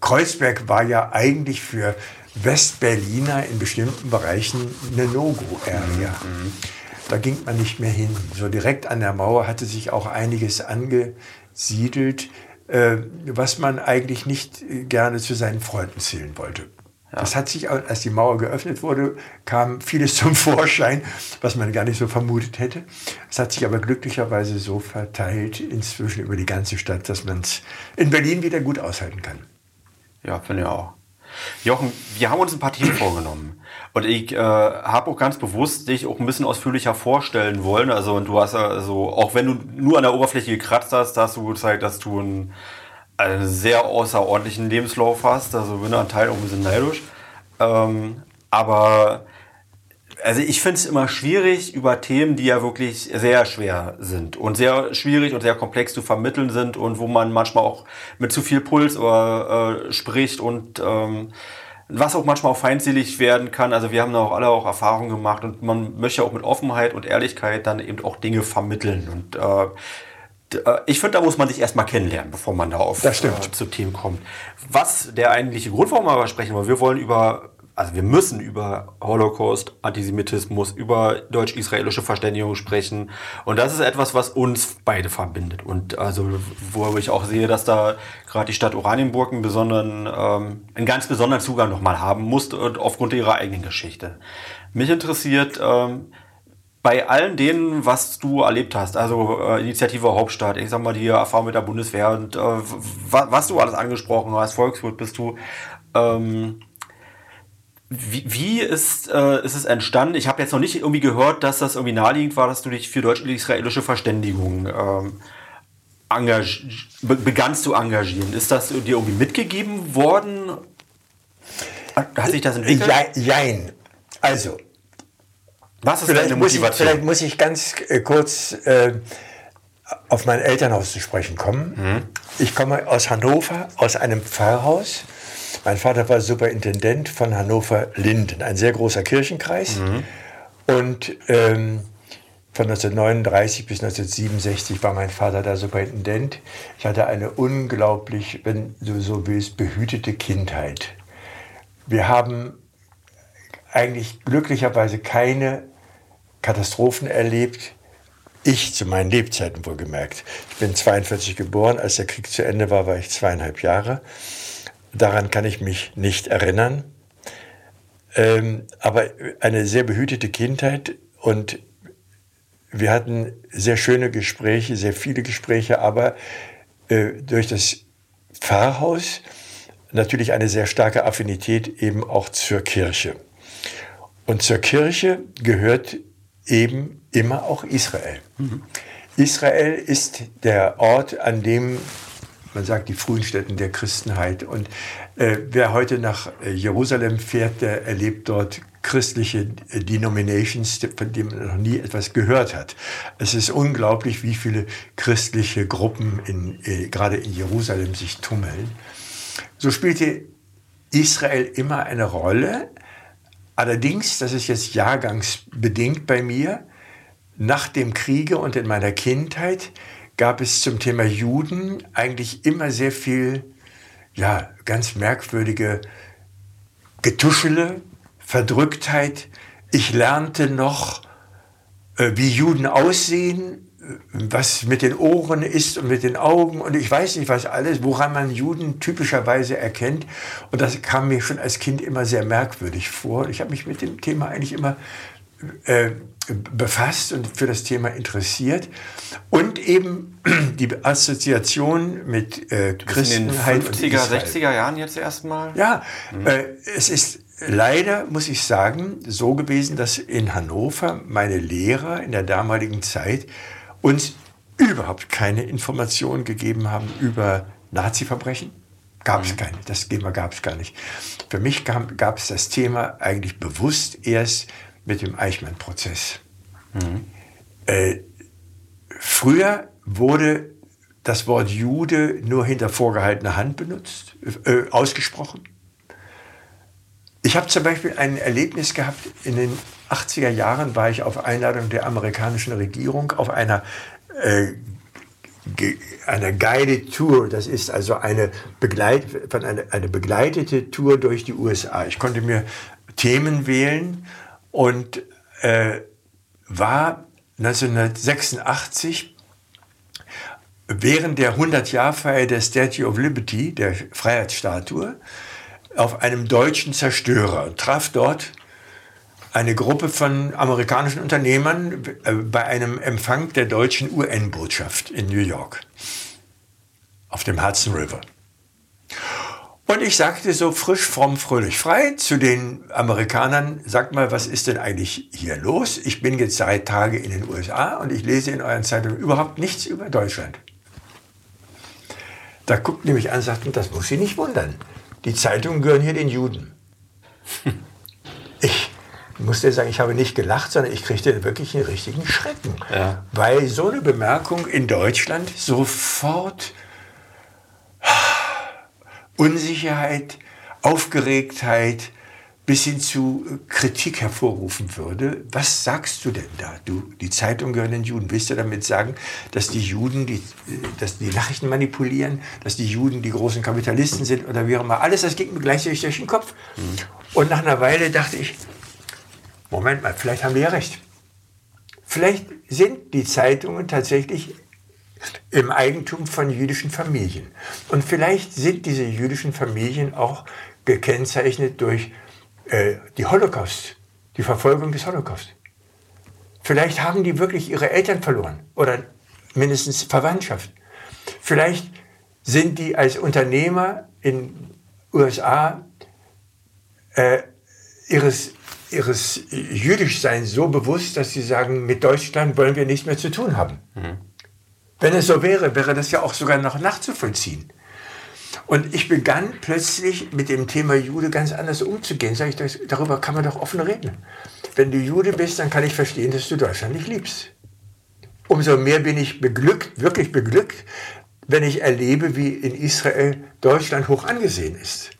Kreuzberg war ja eigentlich für Westberliner in bestimmten Bereichen eine No-Go-Area. Mhm. Da ging man nicht mehr hin. So direkt an der Mauer hatte sich auch einiges angesiedelt, äh, was man eigentlich nicht gerne zu seinen Freunden zählen wollte. Ja. Das hat sich, als die Mauer geöffnet wurde, kam vieles zum Vorschein, was man gar nicht so vermutet hätte. Es hat sich aber glücklicherweise so verteilt inzwischen über die ganze Stadt, dass man es in Berlin wieder gut aushalten kann. Ja, finde ich auch. Jochen, wir haben uns ein paar Themen vorgenommen. Und ich äh, habe auch ganz bewusst dich auch ein bisschen ausführlicher vorstellen wollen. Also, und du hast also, auch wenn du nur an der Oberfläche gekratzt hast, hast du gezeigt, dass du ein einen sehr außerordentlichen Lebenslauf hast. Also bin an Teil auch ein bisschen neidisch. Ähm, aber also ich finde es immer schwierig über Themen, die ja wirklich sehr schwer sind und sehr schwierig und sehr komplex zu vermitteln sind und wo man manchmal auch mit zu viel Puls oder, äh, spricht und ähm, was auch manchmal auch feindselig werden kann. Also wir haben da auch alle auch Erfahrungen gemacht und man möchte auch mit Offenheit und Ehrlichkeit dann eben auch Dinge vermitteln und äh, ich finde, da muss man sich erstmal kennenlernen, bevor man da auf äh, zu Themen kommt. Was der eigentliche Grund, warum wir aber sprechen wollen, wir wollen über, also wir müssen über Holocaust, Antisemitismus, über deutsch-israelische Verständigung sprechen. Und das ist etwas, was uns beide verbindet. Und also, wo ich auch sehe, dass da gerade die Stadt Oranienburg einen besonderen, ähm, einen ganz besonderen Zugang nochmal haben muss, aufgrund ihrer eigenen Geschichte. Mich interessiert, ähm, bei allen denen, was du erlebt hast, also äh, Initiative Hauptstadt, ich sag mal die Erfahrung mit der Bundeswehr und äh, was du alles angesprochen hast, Volkswirt bist du, ähm, wie, wie ist, äh, ist es entstanden? Ich habe jetzt noch nicht irgendwie gehört, dass das irgendwie naheliegend war, dass du dich für deutsch-israelische Verständigung ähm, be begannst zu engagieren. Ist das dir irgendwie mitgegeben worden? Hat sich das entwickelt? Jein. Also, was ist vielleicht deine Motivation? Muss ich, vielleicht muss ich ganz äh, kurz äh, auf mein Elternhaus zu sprechen kommen. Mhm. Ich komme aus Hannover, aus einem Pfarrhaus. Mein Vater war Superintendent von Hannover-Linden, ein sehr großer Kirchenkreis. Mhm. Und ähm, von 1939 bis 1967 war mein Vater da Superintendent. Ich hatte eine unglaublich, wenn du so willst, behütete Kindheit. Wir haben eigentlich glücklicherweise keine Katastrophen erlebt. Ich zu meinen Lebzeiten wohlgemerkt. Ich bin 42 geboren, als der Krieg zu Ende war, war ich zweieinhalb Jahre. Daran kann ich mich nicht erinnern. Ähm, aber eine sehr behütete Kindheit und wir hatten sehr schöne Gespräche, sehr viele Gespräche, aber äh, durch das Pfarrhaus natürlich eine sehr starke Affinität eben auch zur Kirche. Und zur Kirche gehört eben immer auch Israel. Israel ist der Ort, an dem man sagt, die frühen Städten der Christenheit. Und äh, wer heute nach äh, Jerusalem fährt, der erlebt dort christliche äh, Denominations, von denen man noch nie etwas gehört hat. Es ist unglaublich, wie viele christliche Gruppen in, äh, gerade in Jerusalem sich tummeln. So spielte Israel immer eine Rolle, Allerdings, das ist jetzt jahrgangsbedingt bei mir, nach dem Kriege und in meiner Kindheit gab es zum Thema Juden eigentlich immer sehr viel, ja, ganz merkwürdige Getuschele, Verdrücktheit. Ich lernte noch, äh, wie Juden aussehen, was mit den Ohren ist und mit den Augen und ich weiß nicht was alles, woran man Juden typischerweise erkennt. Und das kam mir schon als Kind immer sehr merkwürdig vor. Ich habe mich mit dem Thema eigentlich immer äh, befasst und für das Thema interessiert. Und eben die Assoziation mit äh, Christenheit. In den 50er, 60er Jahren jetzt erstmal? Ja, mhm. äh, es ist leider, muss ich sagen, so gewesen, dass in Hannover meine Lehrer in der damaligen Zeit uns überhaupt keine Informationen gegeben haben über Nazi-Verbrechen. Gab es mhm. keine, das Thema gab es gar nicht. Für mich gab es das Thema eigentlich bewusst erst mit dem Eichmann-Prozess. Mhm. Äh, früher wurde das Wort Jude nur hinter vorgehaltener Hand benutzt, äh, ausgesprochen. Ich habe zum Beispiel ein Erlebnis gehabt, in den 80er Jahren war ich auf Einladung der amerikanischen Regierung auf einer, äh, einer Guided Tour. Das ist also eine, Begleit, von eine, eine begleitete Tour durch die USA. Ich konnte mir Themen wählen und äh, war 1986 während der 100-Jahr-Feier der Statue of Liberty, der Freiheitsstatue, auf einem deutschen Zerstörer und traf dort eine Gruppe von amerikanischen Unternehmern äh, bei einem Empfang der deutschen UN-Botschaft in New York auf dem Hudson River. Und ich sagte so frisch, fromm, fröhlich, frei zu den Amerikanern, sagt mal, was ist denn eigentlich hier los? Ich bin jetzt drei Tage in den USA und ich lese in euren Zeitungen überhaupt nichts über Deutschland. Da guckten die mich an und sagten, das muss Sie nicht wundern. Die Zeitungen gehören hier den Juden. Ich musste sagen, ich habe nicht gelacht, sondern ich kriegte wirklich einen richtigen Schrecken. Ja. Weil so eine Bemerkung in Deutschland sofort Unsicherheit, Aufgeregtheit bis hin zu Kritik hervorrufen würde. Was sagst du denn da? Du, die Zeitung gehören den Juden. Willst du damit sagen, dass die Juden die, dass die Nachrichten manipulieren, dass die Juden die großen Kapitalisten sind oder wie auch immer? Alles das ging mir gleichzeitig durch den Kopf. Mhm. Und nach einer Weile dachte ich, Moment mal, vielleicht haben die ja recht. Vielleicht sind die Zeitungen tatsächlich im Eigentum von jüdischen Familien. Und vielleicht sind diese jüdischen Familien auch gekennzeichnet durch äh, die Holocaust, die Verfolgung des Holocaust. Vielleicht haben die wirklich ihre Eltern verloren oder mindestens Verwandtschaft. Vielleicht sind die als Unternehmer in USA äh, ihres, ihres Jüdischseins so bewusst, dass sie sagen, mit Deutschland wollen wir nichts mehr zu tun haben. Mhm. Wenn es so wäre, wäre das ja auch sogar noch nachzuvollziehen. Und ich begann plötzlich mit dem Thema Jude ganz anders umzugehen. Sag ich, das, darüber kann man doch offen reden. Wenn du Jude bist, dann kann ich verstehen, dass du Deutschland nicht liebst. Umso mehr bin ich beglückt, wirklich beglückt, wenn ich erlebe, wie in Israel Deutschland hoch angesehen ist.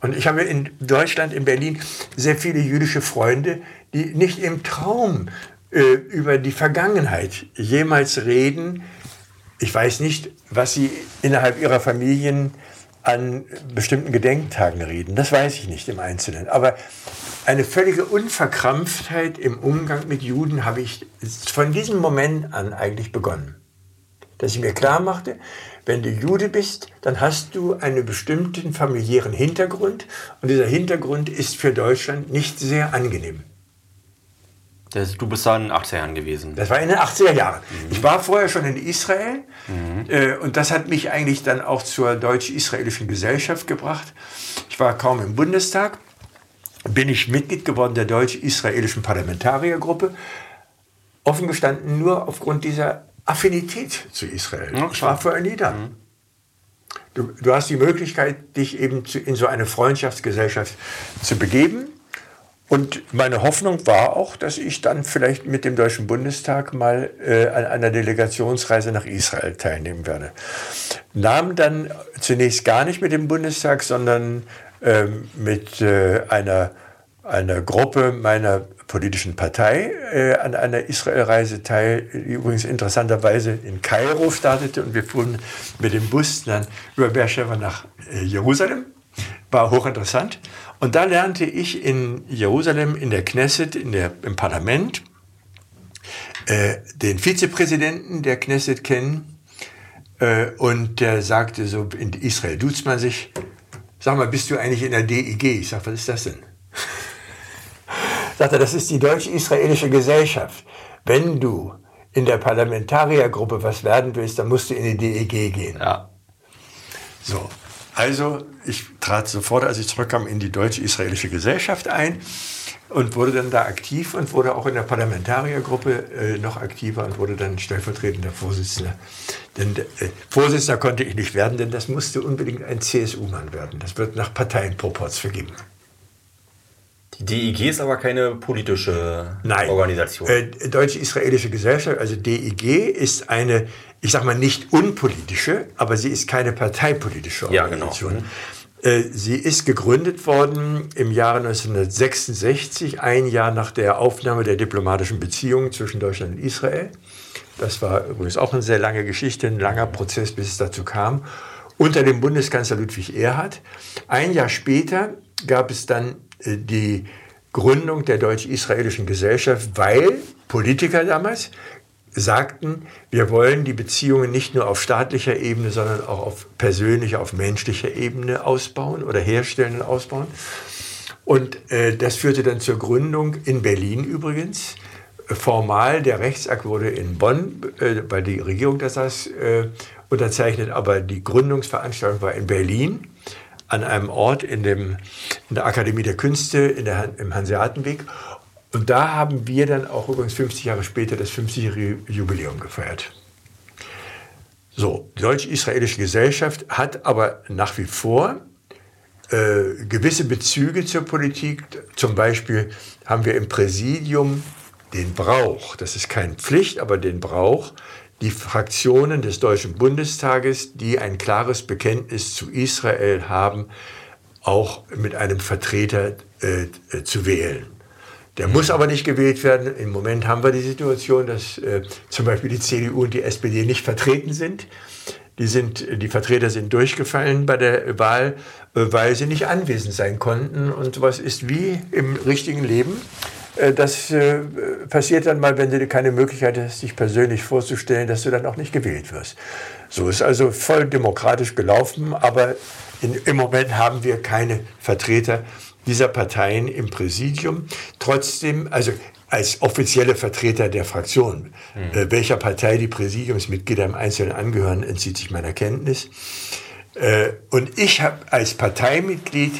Und ich habe in Deutschland, in Berlin, sehr viele jüdische Freunde, die nicht im Traum äh, über die Vergangenheit jemals reden, ich weiß nicht, was Sie innerhalb Ihrer Familien an bestimmten Gedenktagen reden. Das weiß ich nicht im Einzelnen. Aber eine völlige Unverkrampftheit im Umgang mit Juden habe ich von diesem Moment an eigentlich begonnen. Dass ich mir klar machte, wenn du Jude bist, dann hast du einen bestimmten familiären Hintergrund und dieser Hintergrund ist für Deutschland nicht sehr angenehm. Das, du bist da in den 80er Jahren gewesen. Das war in den 80er Jahren. Mhm. Ich war vorher schon in Israel mhm. äh, und das hat mich eigentlich dann auch zur deutsch-israelischen Gesellschaft gebracht. Ich war kaum im Bundestag, bin ich Mitglied geworden der deutsch-israelischen Parlamentariergruppe. Offen gestanden nur aufgrund dieser Affinität zu Israel. Ja, ich war vorher nie da. Mhm. Du, du, hast die Möglichkeit, dich eben zu, in so eine Freundschaftsgesellschaft zu begeben. Und meine Hoffnung war auch, dass ich dann vielleicht mit dem Deutschen Bundestag mal äh, an einer Delegationsreise nach Israel teilnehmen werde. Nahm dann zunächst gar nicht mit dem Bundestag, sondern ähm, mit äh, einer, einer Gruppe meiner politischen Partei äh, an einer Israelreise teil, die übrigens interessanterweise in Kairo startete und wir fuhren mit dem Bus dann über Beersheba nach äh, Jerusalem. War hochinteressant. Und da lernte ich in Jerusalem, in der Knesset, in der, im Parlament, äh, den Vizepräsidenten der Knesset kennen. Äh, und der sagte so, in Israel duzt man sich, sag mal, bist du eigentlich in der DIG? Ich sage, was ist das denn? Sagt er, das ist die deutsch-israelische Gesellschaft. Wenn du in der Parlamentariergruppe was werden willst, dann musst du in die DEG gehen. Ja. So, also ich trat sofort, als ich zurückkam, in die deutsch-israelische Gesellschaft ein und wurde dann da aktiv und wurde auch in der Parlamentariergruppe äh, noch aktiver und wurde dann stellvertretender Vorsitzender. Denn äh, Vorsitzender konnte ich nicht werden, denn das musste unbedingt ein CSU-Mann werden. Das wird nach Parteienproports vergeben. Die DIG ist aber keine politische Nein. Organisation. Äh, Deutsch-Israelische Gesellschaft, also DIG, ist eine, ich sag mal, nicht unpolitische, aber sie ist keine parteipolitische Organisation. Ja, genau. Äh, sie ist gegründet worden im Jahre 1966, ein Jahr nach der Aufnahme der diplomatischen Beziehungen zwischen Deutschland und Israel. Das war übrigens auch eine sehr lange Geschichte, ein langer Prozess, bis es dazu kam, unter dem Bundeskanzler Ludwig Erhard. Ein Jahr später gab es dann äh, die Gründung der deutsch-israelischen Gesellschaft, weil Politiker damals sagten, wir wollen die Beziehungen nicht nur auf staatlicher Ebene, sondern auch auf persönlicher, auf menschlicher Ebene ausbauen oder herstellen und ausbauen. Und äh, das führte dann zur Gründung in Berlin übrigens. Formal, der Rechtsakt wurde in Bonn, äh, weil die Regierung das saß, äh, unterzeichnet, aber die Gründungsveranstaltung war in Berlin an einem Ort in, dem, in der Akademie der Künste der, im Hanseatenweg. Und da haben wir dann auch übrigens 50 Jahre später das 50-jährige Jubiläum gefeiert. So, die deutsch-israelische Gesellschaft hat aber nach wie vor äh, gewisse Bezüge zur Politik. Zum Beispiel haben wir im Präsidium den Brauch, das ist keine Pflicht, aber den Brauch, die Fraktionen des Deutschen Bundestages, die ein klares Bekenntnis zu Israel haben, auch mit einem Vertreter äh, äh zu wählen. Der muss aber nicht gewählt werden. Im Moment haben wir die Situation, dass äh, zum Beispiel die CDU und die SPD nicht vertreten sind. Die, sind, die Vertreter sind durchgefallen bei der Wahl, äh, weil sie nicht anwesend sein konnten. Und was ist wie im richtigen Leben? Äh, das äh, passiert dann mal, wenn du keine Möglichkeit hast, dich persönlich vorzustellen, dass du dann auch nicht gewählt wirst. So ist also voll demokratisch gelaufen, aber in, im Moment haben wir keine Vertreter dieser Parteien im Präsidium. Trotzdem, also als offizielle Vertreter der Fraktion, mhm. äh, welcher Partei die Präsidiumsmitglieder im Einzelnen angehören, entzieht sich meiner Kenntnis. Äh, und ich habe als Parteimitglied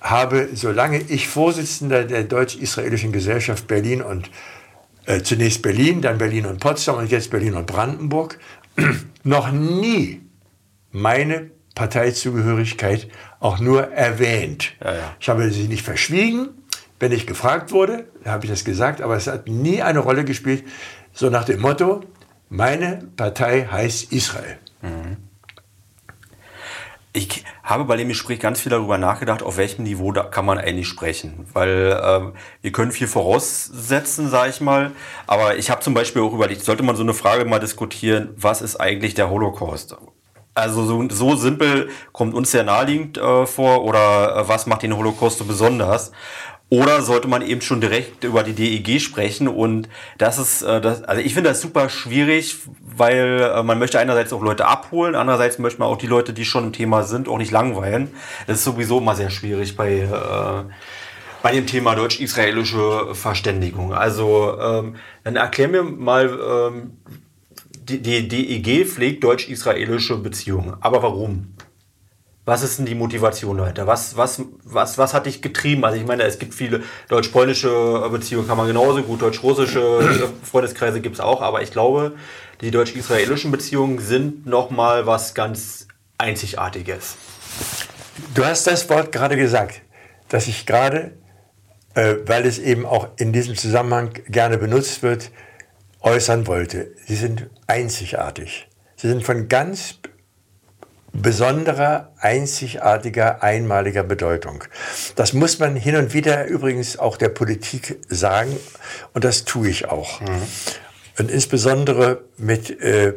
habe, solange ich Vorsitzender der deutsch-israelischen Gesellschaft Berlin und äh, zunächst Berlin, dann Berlin und Potsdam und jetzt Berlin und Brandenburg, noch nie meine Parteizugehörigkeit auch nur erwähnt. Ja, ja. Ich habe sie nicht verschwiegen. Wenn ich gefragt wurde, habe ich das gesagt, aber es hat nie eine Rolle gespielt. So nach dem Motto, meine Partei heißt Israel. Mhm. Ich habe bei dem Gespräch ganz viel darüber nachgedacht, auf welchem Niveau da kann man eigentlich sprechen. Weil äh, wir können viel voraussetzen, sage ich mal. Aber ich habe zum Beispiel auch überlegt, sollte man so eine Frage mal diskutieren, was ist eigentlich der Holocaust? Also so, so simpel kommt uns sehr naheliegend äh, vor oder äh, was macht den Holocaust so besonders? Oder sollte man eben schon direkt über die DEG sprechen? Und das ist, äh, das, also ich finde das super schwierig, weil äh, man möchte einerseits auch Leute abholen, andererseits möchte man auch die Leute, die schon im Thema sind, auch nicht langweilen. Das ist sowieso immer sehr schwierig bei, äh, bei dem Thema deutsch-israelische Verständigung. Also ähm, dann erklär mir mal, ähm, die, DEG pflegt deutsch-israelische Beziehungen. Aber warum? Was ist denn die Motivation dahinter? Was, was, was, was hat dich getrieben? Also ich meine, es gibt viele deutsch-polnische Beziehungen, kann man genauso gut, deutsch-russische Freundeskreise gibt es auch, aber ich glaube, die deutsch-israelischen Beziehungen sind nochmal was ganz Einzigartiges. Du hast das Wort gerade gesagt, dass ich gerade, äh, weil es eben auch in diesem Zusammenhang gerne benutzt wird, äußern wollte. Sie sind einzigartig. Sie sind von ganz besonderer, einzigartiger, einmaliger Bedeutung. Das muss man hin und wieder übrigens auch der Politik sagen und das tue ich auch. Mhm. Und insbesondere mit äh,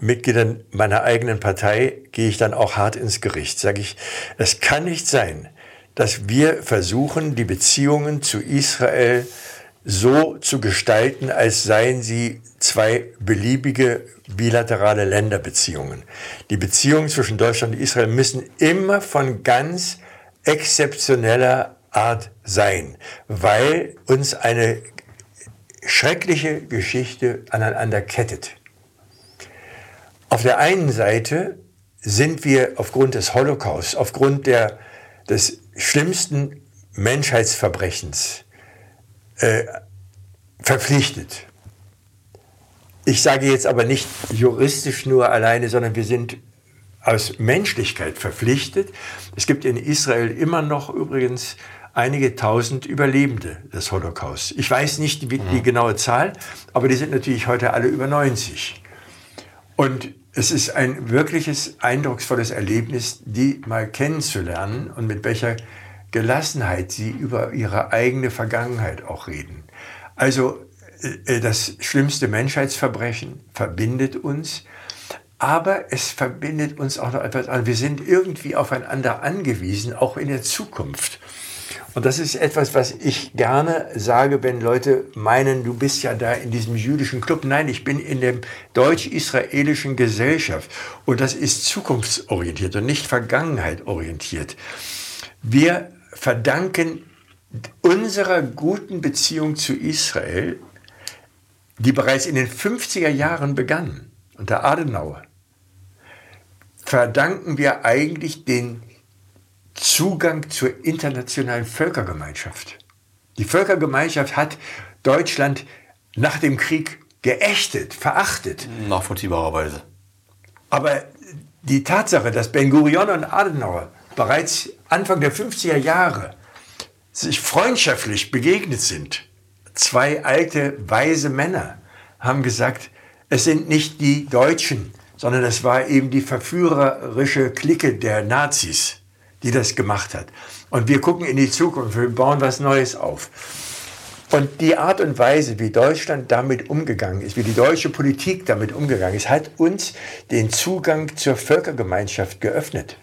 Mitgliedern meiner eigenen Partei gehe ich dann auch hart ins Gericht. Sage ich, es kann nicht sein, dass wir versuchen, die Beziehungen zu Israel so zu gestalten, als seien sie zwei beliebige bilaterale Länderbeziehungen. Die Beziehungen zwischen Deutschland und Israel müssen immer von ganz exzeptioneller Art sein, weil uns eine schreckliche Geschichte aneinander kettet. Auf der einen Seite sind wir aufgrund des Holocaust, aufgrund der, des schlimmsten Menschheitsverbrechens, äh, verpflichtet. Ich sage jetzt aber nicht juristisch nur alleine, sondern wir sind aus Menschlichkeit verpflichtet. Es gibt in Israel immer noch übrigens einige tausend Überlebende des Holocaust. Ich weiß nicht die, die mhm. genaue Zahl, aber die sind natürlich heute alle über 90. Und es ist ein wirkliches, eindrucksvolles Erlebnis, die mal kennenzulernen und mit welcher Gelassenheit sie über ihre eigene Vergangenheit auch reden. Also äh, das schlimmste Menschheitsverbrechen verbindet uns, aber es verbindet uns auch noch etwas an. Wir sind irgendwie aufeinander angewiesen, auch in der Zukunft. Und das ist etwas, was ich gerne sage, wenn Leute meinen, du bist ja da in diesem jüdischen Club. Nein, ich bin in der deutsch-israelischen Gesellschaft. Und das ist zukunftsorientiert und nicht vergangenheitorientiert. Wir verdanken unserer guten Beziehung zu Israel, die bereits in den 50er Jahren begann, unter Adenauer, verdanken wir eigentlich den Zugang zur internationalen Völkergemeinschaft. Die Völkergemeinschaft hat Deutschland nach dem Krieg geächtet, verachtet. Nachvollziehbarerweise. Aber die Tatsache, dass Ben Gurion und Adenauer bereits Anfang der 50er Jahre sich freundschaftlich begegnet sind, zwei alte, weise Männer haben gesagt, es sind nicht die Deutschen, sondern es war eben die verführerische Clique der Nazis die das gemacht hat. Und wir gucken in die Zukunft, wir bauen was Neues auf. Und die Art und Weise, wie Deutschland damit umgegangen ist, wie die deutsche Politik damit umgegangen ist, hat uns den Zugang zur Völkergemeinschaft geöffnet.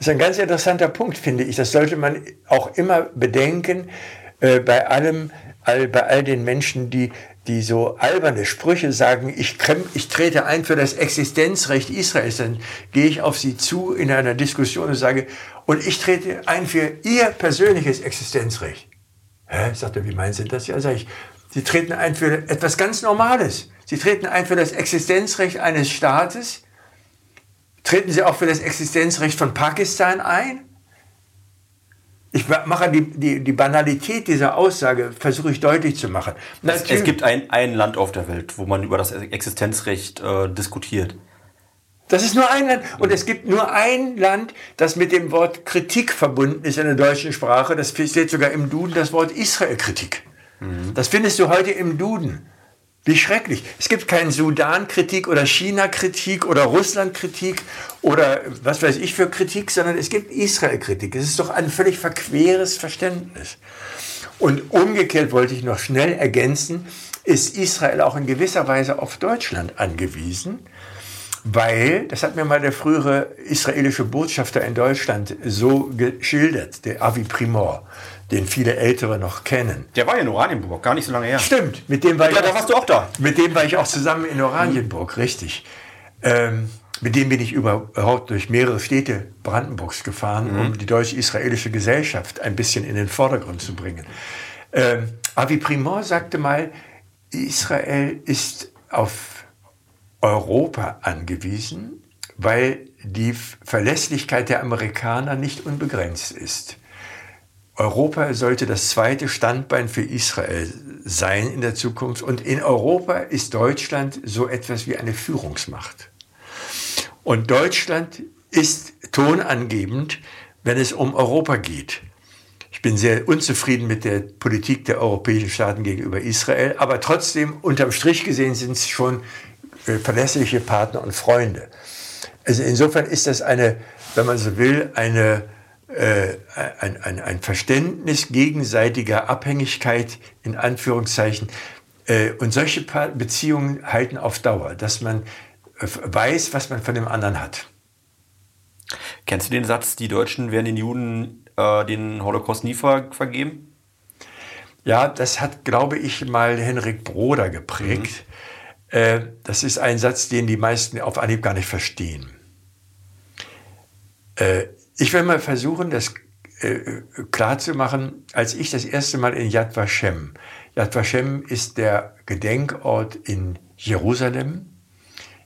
Das ist ein ganz interessanter Punkt, finde ich. Das sollte man auch immer bedenken äh, bei allem, all, bei all den Menschen, die die so alberne Sprüche sagen, ich, ich, trete ein für das Existenzrecht Israels, dann gehe ich auf sie zu in einer Diskussion und sage, und ich trete ein für ihr persönliches Existenzrecht. Hä? Sagt er, wie meinen Sie das? Ja, sage ich, Sie treten ein für etwas ganz Normales. Sie treten ein für das Existenzrecht eines Staates. Treten Sie auch für das Existenzrecht von Pakistan ein? Ich mache die, die, die Banalität dieser Aussage, versuche ich deutlich zu machen. Es, es, gibt ein, ein Land auf der Welt, wo man über das Existenzrecht äh, diskutiert. Das ist nur ein Land. Und es gibt nur ein Land, das mit dem Wort Kritik verbunden ist in der deutschen Sprache. Das steht sogar im Duden, das Wort Israel-Kritik. Mhm. Das findest du heute im Duden. Wie schrecklich. Es gibt keinen Sudan-Kritik oder China-Kritik oder Russland-Kritik oder was weiß ich für Kritik, sondern es gibt Israel-Kritik. Es ist doch ein völlig verqueres Verständnis. Und umgekehrt wollte ich noch schnell ergänzen, ist Israel auch in gewisser Weise auf Deutschland angewiesen, weil, das hat mir mal der frühere israelische Botschafter in Deutschland so geschildert, der Avi Primor den viele Ältere noch kennen. Der war ja in Oranienburg, gar nicht so lange her. Stimmt, mit dem war ja, ich. Da warst du auch da. Mit dem war ich auch zusammen in Oranienburg, richtig. Ähm, mit dem bin ich überhaupt durch mehrere Städte Brandenburgs gefahren, mhm. um die deutsch-israelische Gesellschaft ein bisschen in den Vordergrund zu bringen. Ähm, Avi Primor sagte mal, Israel ist auf Europa angewiesen, weil die Verlässlichkeit der Amerikaner nicht unbegrenzt ist. Europa sollte das zweite Standbein für Israel sein in der Zukunft. Und in Europa ist Deutschland so etwas wie eine Führungsmacht. Und Deutschland ist tonangebend, wenn es um Europa geht. Ich bin sehr unzufrieden mit der Politik der europäischen Staaten gegenüber Israel, aber trotzdem, unterm Strich gesehen, sind es schon äh, verlässliche Partner und Freunde. Also insofern ist das eine, wenn man so will, eine äh, ein, ein, ein Verständnis gegenseitiger Abhängigkeit in Anführungszeichen. Äh, und solche Beziehungen halten auf Dauer, dass man äh, weiß, was man von dem anderen hat. Kennst du den Satz, die Deutschen werden den Juden äh, den Holocaust nie ver vergeben? Ja, das hat, glaube ich, mal Henrik Broder geprägt. Mhm. Äh, das ist ein Satz, den die meisten auf Anhieb gar nicht verstehen. Äh, ich will mal versuchen, das äh, klar zu machen, als ich das erste Mal in Yad Vashem, Yad Vashem ist der Gedenkort in Jerusalem.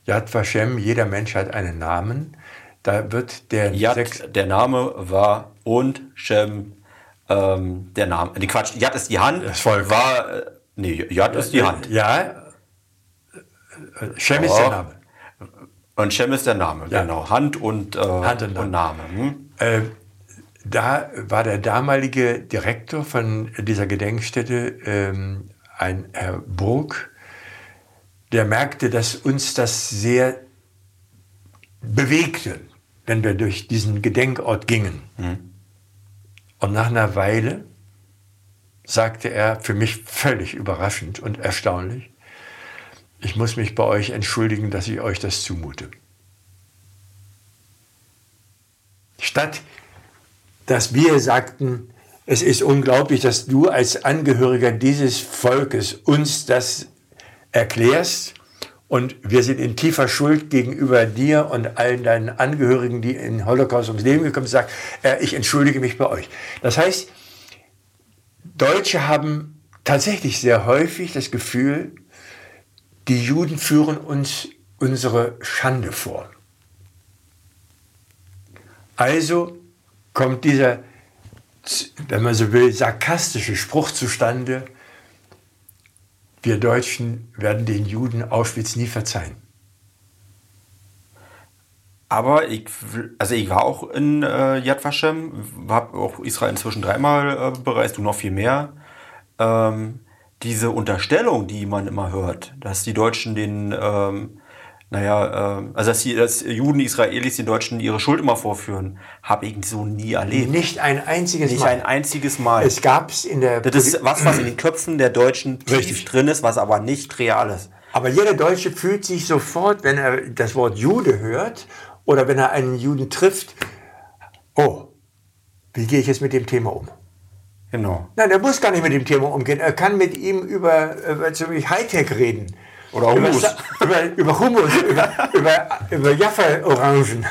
Yad Vashem, jeder Mensch hat einen Namen. Da wird der Yad, der Name war und Shem, ähm, der Name. Nee, Quatsch, Yad ist die Hand. Das Volk. War, äh, nee, Yad ist die Hand. Ja, Shem oh. ist der Name. Und Shem ist der Name, ja. genau. Hand und, äh, Hand und Name. Und Name. Hm? Äh, da war der damalige Direktor von dieser Gedenkstätte, ähm, ein Herr Burg, der merkte, dass uns das sehr bewegte, wenn wir durch diesen Gedenkort gingen. Und nach einer Weile sagte er, für mich völlig überraschend und erstaunlich, ich muss mich bei euch entschuldigen, dass ich euch das zumute. Statt dass wir sagten, es ist unglaublich, dass du als Angehöriger dieses Volkes uns das erklärst und wir sind in tiefer Schuld gegenüber dir und allen deinen Angehörigen, die in Holocaust ums Leben gekommen sind, sagt, äh, ich entschuldige mich bei euch. Das heißt, Deutsche haben tatsächlich sehr häufig das Gefühl, die Juden führen uns unsere Schande vor. Also kommt dieser, wenn man so will, sarkastische Spruch zustande, wir Deutschen werden den Juden Auschwitz nie verzeihen. Aber ich, also ich war auch in äh, Yad Vashem, habe auch Israel inzwischen dreimal äh, bereist, du noch viel mehr. Ähm, diese Unterstellung, die man immer hört, dass die Deutschen den, ähm, naja, äh, also dass, die, dass Juden, Israelis den Deutschen ihre Schuld immer vorführen, habe ich so nie erlebt. Nicht ein einziges Nicht Mal. ein einziges Mal. es gab es in der. das ist was, was in den Köpfen der Deutschen tief Richtig. drin ist, was aber nicht real ist. Aber jeder Deutsche fühlt sich sofort, wenn er das Wort Jude hört oder wenn er einen Juden trifft, oh, wie gehe ich jetzt mit dem Thema um? Genau. Nein, er muss gar nicht mit dem Thema umgehen. Er kann mit ihm über, über Hightech reden. Oder Hummus. Über, über, über Hummus, über, über, über Jaffa-Orangen.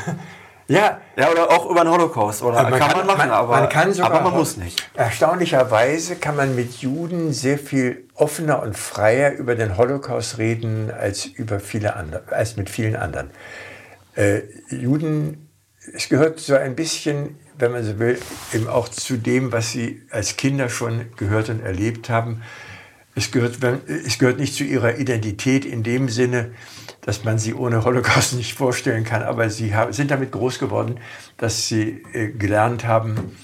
Ja, Ja, oder auch über den Holocaust. Oder man kann, man machen, aber, man kann sogar, aber man muss nicht. Erstaunlicherweise kann man mit Juden sehr viel offener und freier über den Holocaust reden als über viele andere, als mit vielen anderen. Äh, Juden, es gehört so ein bisschen, wenn man so will, eben auch zu dem, was sie als Kinder schon gehört und erlebt haben. Es gehört, es gehört nicht zu ihrer Identität in dem Sinne, dass man sie ohne Holocaust nicht vorstellen kann, aber sie sind damit groß geworden, dass sie äh, gelernt haben,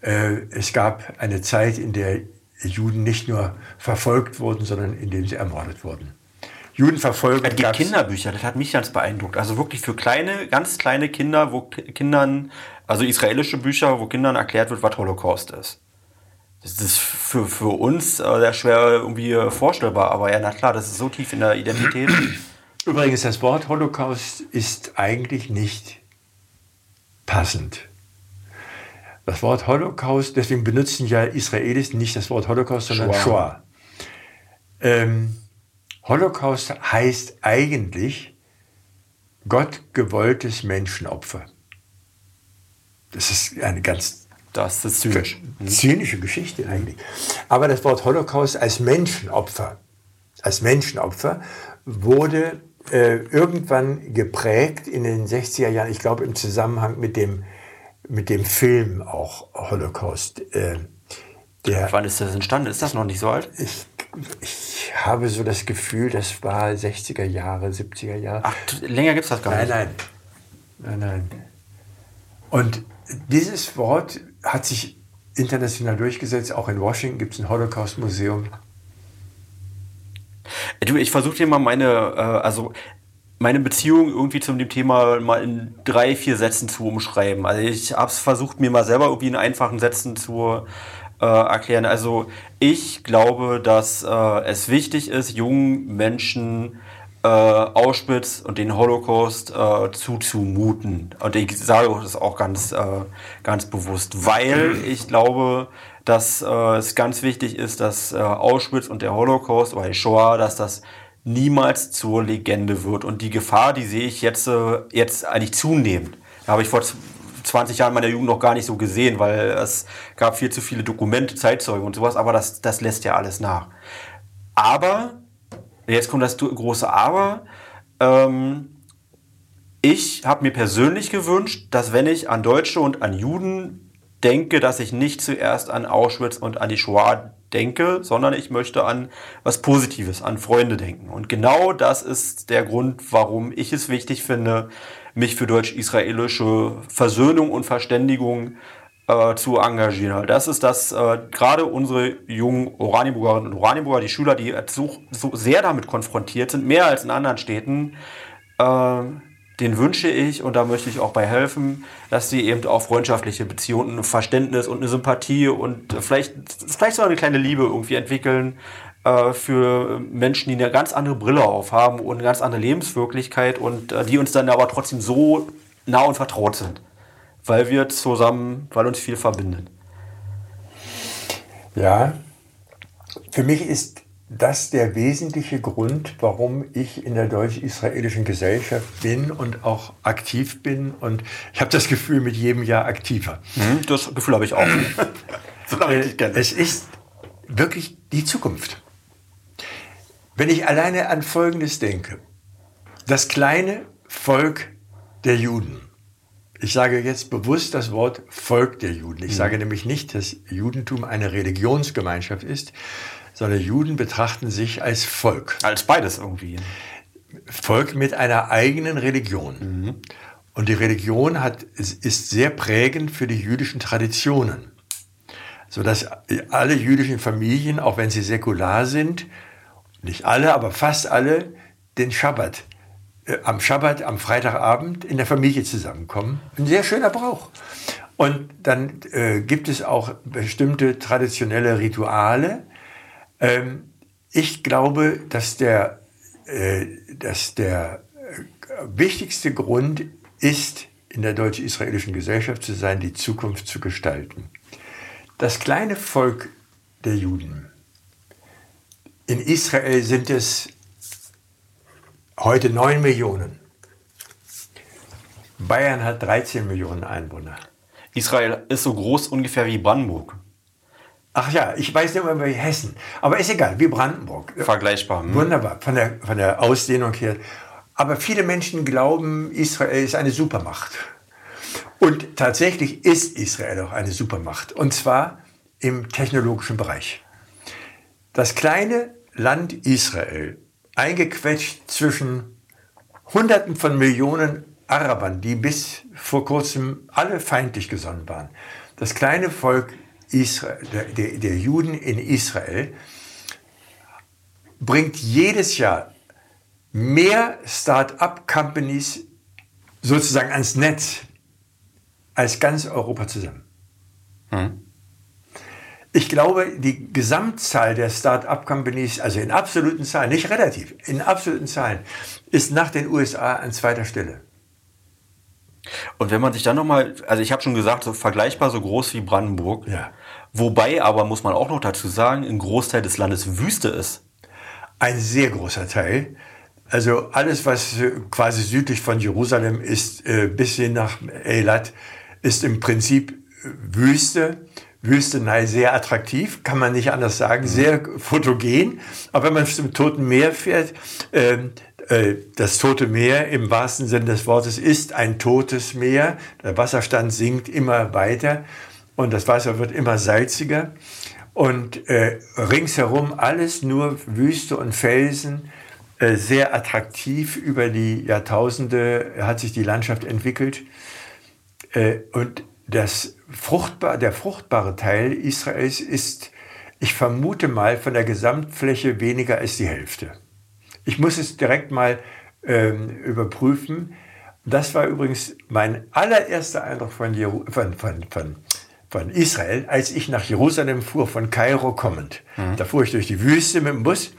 äh, es gab eine Zeit, in der Juden nicht nur verfolgt wurden, sondern in der sie ermordet wurden. Judenverfolgung Es gibt Kinderbücher, das hat mich ganz beeindruckt. Also wirklich für kleine, ganz kleine Kinder, wo Ki- Kindern, also israelische Bücher, wo Kindern erklärt wird, was Holocaust ist. Das ist für, für uns äh, sehr schwer irgendwie äh, vorstellbar, aber ja, na klar, das ist so tief in der Identität. Übrigens, das Wort Holocaust ist eigentlich nicht passend. Das Wort Holocaust, deswegen benutzen ja Israelis nicht das Wort Holocaust, sondern Shoah. Shoah. Ähm, Holocaust heißt eigentlich Gott gewolltes Menschenopfer. Das ist eine ganz Das ist zynisch. zynische Geschichte eigentlich. Aber das Wort Holocaust als Menschenopfer, als Menschenopfer wurde äh, irgendwann geprägt in den 60er Jahren, ich glaube im Zusammenhang mit dem, mit dem Film auch Holocaust. Äh, der, Wann ist das entstanden? Ist das noch nicht so alt? ich, ich habe so das Gefühl, das war 60er Jahre, 70er Jahre. Ach, länger gibt es das gar Nein, nicht. nein. Nein, nein. Und dieses Wort hat sich international durchgesetzt. Auch in Washington gibt es ein Holocaust-Museum. Du, ich versuche dir mal meine, äh, also meine Beziehung irgendwie zu dem Thema mal in drei, vier Sätzen zu umschreiben. Also ich habe es versucht, mir mal selber irgendwie in einfachen Sätzen zu äh, erklären. Also ich glaube, dass äh, es wichtig ist, jungen Menschen äh, Auschwitz und den Holocaust äh, zuzumuten. Und ich sage das auch ganz, äh, ganz bewusst, weil ich glaube, dass äh, es ganz wichtig ist, dass äh, Auschwitz und der Holocaust oder die Shoah, dass das niemals zur Legende wird. Und die Gefahr, die sehe ich jetzt, äh, jetzt eigentlich zunehmend. Da habe ich vor z- 20 Jahren meiner Jugend noch gar nicht so gesehen, weil es gab viel zu viele Dokumente, Zeitzeugen und sowas, aber das, das lässt ja alles nach. Aber, jetzt kommt das große Aber, ähm, ich habe mir persönlich gewünscht, dass wenn ich an Deutsche und an Juden denke, dass ich nicht zuerst an Auschwitz und an die Shoah denke, sondern ich möchte an was Positives, an Freunde denken. Und genau das ist der Grund, warum ich es wichtig finde, mich für deutsch-israelische Versöhnung und Verständigung äh, zu engagieren. Das ist das, äh, gerade unsere jungen Oranienburgerinnen und Oranienburger, die Schüler, die so, so sehr damit konfrontiert sind, mehr als in anderen Städten, äh, den wünsche ich und da möchte ich auch bei helfen, dass sie eben auch freundschaftliche Beziehungen, ein Verständnis und eine Sympathie und vielleicht, vielleicht sogar eine kleine Liebe irgendwie entwickeln äh, für Menschen, die eine ganz andere Brille aufhaben und eine ganz andere Lebenswirklichkeit und äh, die uns dann aber trotzdem so nah und vertraut sind, weil wir zusammen, weil uns viel verbindet. Ja, für mich ist das der wesentliche Grund, warum ich in der deutsch-israelischen Gesellschaft bin und auch aktiv bin. Und ich habe das Gefühl, mit jedem Jahr aktiver. Mhm, das Gefühl habe ich auch. Äh, es ist wirklich die Zukunft. Wenn ich alleine an Folgendes denke. Das kleine Volk der Juden. Ich sage jetzt bewusst das Wort Volk der Juden. Ich mhm. sage nämlich nicht, dass Judentum eine Religionsgemeinschaft ist, sondern Juden betrachten sich als Volk. Als beides irgendwie. Volk mit einer eigenen Religion. Mhm. Und die Religion hat, ist sehr prägend für die jüdischen Traditionen. Sodass alle jüdischen Familien, auch wenn sie säkular sind, nicht alle, aber fast alle, den Schabbat, am Schabbat, am Freitagabend in der Familie zusammenkommen. Ein sehr schöner Brauch. Und dann äh, gibt es auch bestimmte traditionelle Rituale, ähm, ich glaube, dass der, äh, dass der äh, wichtigste Grund ist, in der deutsch-israelischen Gesellschaft zu sein, die Zukunft zu gestalten. Das kleine Volk der Juden. In Israel sind es heute 9 Millionen. Bayern hat 13 Millionen Einwohner. Israel ist so groß ungefähr wie Brandenburg. Ach ja, ich weiß nicht mehr wie Hessen. Aber ist egal, wie Brandenburg. Vergleichbar. Hm? Wunderbar, von der, von der Ausdehnung her. Aber viele Menschen glauben, Israel ist eine Supermacht. Und tatsächlich ist Israel auch eine Supermacht. Und zwar im technologischen Bereich. Das kleine Land Israel, eingequetscht zwischen Hunderten von Millionen Arabern, die bis vor kurzem alle feindlich gesonnen waren. Das kleine Volk Israel, der, der Juden in Israel bringt jedes Jahr mehr Start-up-Companies sozusagen ans Netz als ganz Europa zusammen. Hm. Ich glaube, die Gesamtzahl der Start-up-Companies, also in absoluten Zahlen, nicht relativ, in absoluten Zahlen, ist nach den USA an zweiter Stelle. Und wenn man sich dann nochmal, also ich habe schon gesagt, so vergleichbar so groß wie Brandenburg. Ja. Wobei aber, muss man auch noch dazu sagen, ein Großteil des Landes Wüste ist. Ein sehr großer Teil. Also alles, was quasi südlich von Jerusalem ist, äh, bis hin nach Eilat, ist im Prinzip Wüste. Wüstenei sehr attraktiv, kann man nicht anders sagen, sehr fotogen. Aber wenn man zum Toten Meer fährt, ähm, äh, das Tote Meer im wahrsten Sinne des Wortes ist ein totes Meer. Der Wasserstand sinkt immer weiter und das Wasser wird immer salziger. Und äh, ringsherum alles nur Wüste und Felsen, äh, sehr attraktiv. Über die Jahrtausende hat sich die Landschaft entwickelt. Äh, und das fruchtbar, der fruchtbare Teil Israels ist, ich vermute mal, von der Gesamtfläche weniger als die Hälfte. Ich muss es direkt mal ähm, überprüfen. Das war übrigens mein allererster Eindruck von, von, von, von, von Israel, als ich nach Jerusalem fuhr, von Kairo kommend. Mhm. Da fuhr ich durch die Wüste mit dem Bus,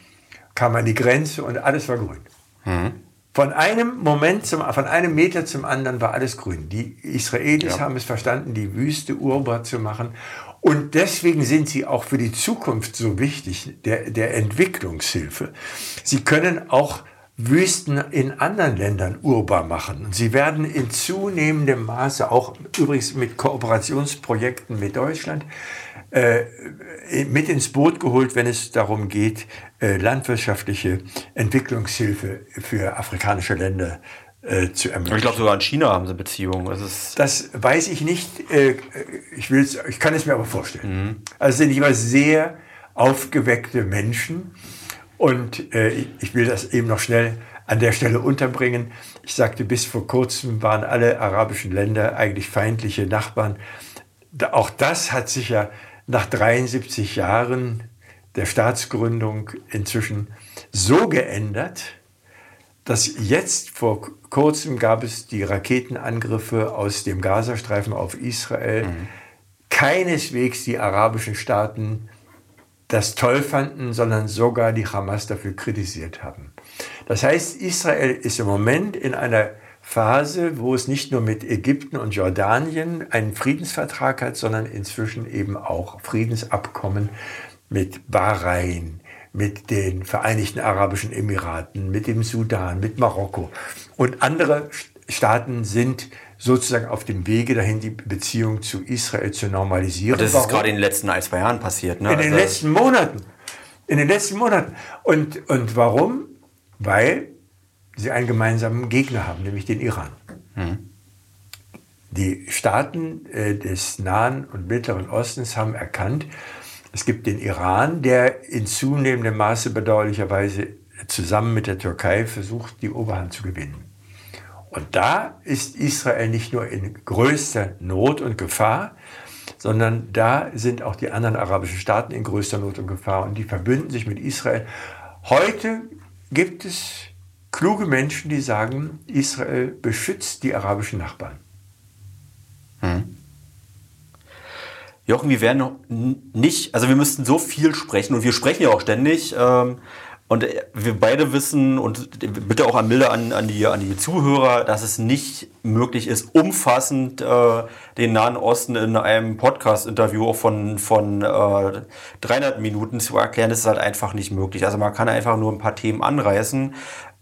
kam an die Grenze und alles war grün. Mhm. Von einem Moment zum, von einem Meter zum anderen war alles grün. Die Israelis ja. haben es verstanden, die Wüste urbar zu machen. Und deswegen sind sie auch für die Zukunft so wichtig, der, der Entwicklungshilfe. Sie können auch Wüsten in anderen Ländern urbar machen. Sie werden in zunehmendem Maße auch übrigens mit Kooperationsprojekten mit Deutschland mit ins Boot geholt, wenn es darum geht, äh, landwirtschaftliche Entwicklungshilfe für afrikanische Länder äh, zu ermöglichen. Ich glaube, sogar in China haben sie Beziehungen. Das, das weiß ich nicht. Äh, ich, will's, ich kann es mir aber vorstellen. Mhm. Also sind immer sehr aufgeweckte Menschen. Und äh, ich will das eben noch schnell an der Stelle unterbringen. Ich sagte, bis vor kurzem waren alle arabischen Länder eigentlich feindliche Nachbarn. Auch das hat sich ja nach 73 Jahren der Staatsgründung inzwischen so geändert, dass jetzt vor kurzem gab es die Raketenangriffe aus dem Gazastreifen auf Israel. Mhm. Keineswegs die arabischen Staaten das toll fanden, sondern sogar die Hamas dafür kritisiert haben. Das heißt, Israel ist im Moment in einer Phase, wo es nicht nur mit Ägypten und Jordanien einen Friedensvertrag hat, sondern inzwischen eben auch Friedensabkommen mit Bahrain, mit den Vereinigten Arabischen Emiraten, mit dem Sudan, mit Marokko. Und andere Staaten sind sozusagen auf dem Wege dahin, die Beziehung zu Israel zu normalisieren. Und das ist gerade in den letzten ein, zwei Jahren passiert. Ne? In den also letzten Monaten. In den letzten Monaten. Und, und warum? Weil sie einen gemeinsamen Gegner haben, nämlich den Iran. Hm. Die Staaten äh, des Nahen und Mittleren Ostens haben erkannt, es gibt den Iran, der in zunehmendem Maße bedauerlicherweise zusammen mit der Türkei versucht, die Oberhand zu gewinnen. Und da ist Israel nicht nur in größter Not und Gefahr, sondern da sind auch die anderen arabischen Staaten in größter Not und Gefahr und die verbünden sich mit Israel. Heute gibt es kluge Menschen, die sagen, Israel beschützt die arabischen Nachbarn. Hm. Jochen, wir werden nicht, also wir müssten so viel sprechen und wir sprechen ja auch ständig. Ähm, und wir beide wissen und bitte auch an Milde an, an, die, an die Zuhörer, dass es nicht möglich ist, umfassend äh, den Nahen Osten in einem Podcast-Interview von, von äh, 300 Minuten zu erklären. Das ist halt einfach nicht möglich. Also man kann einfach nur ein paar Themen anreißen.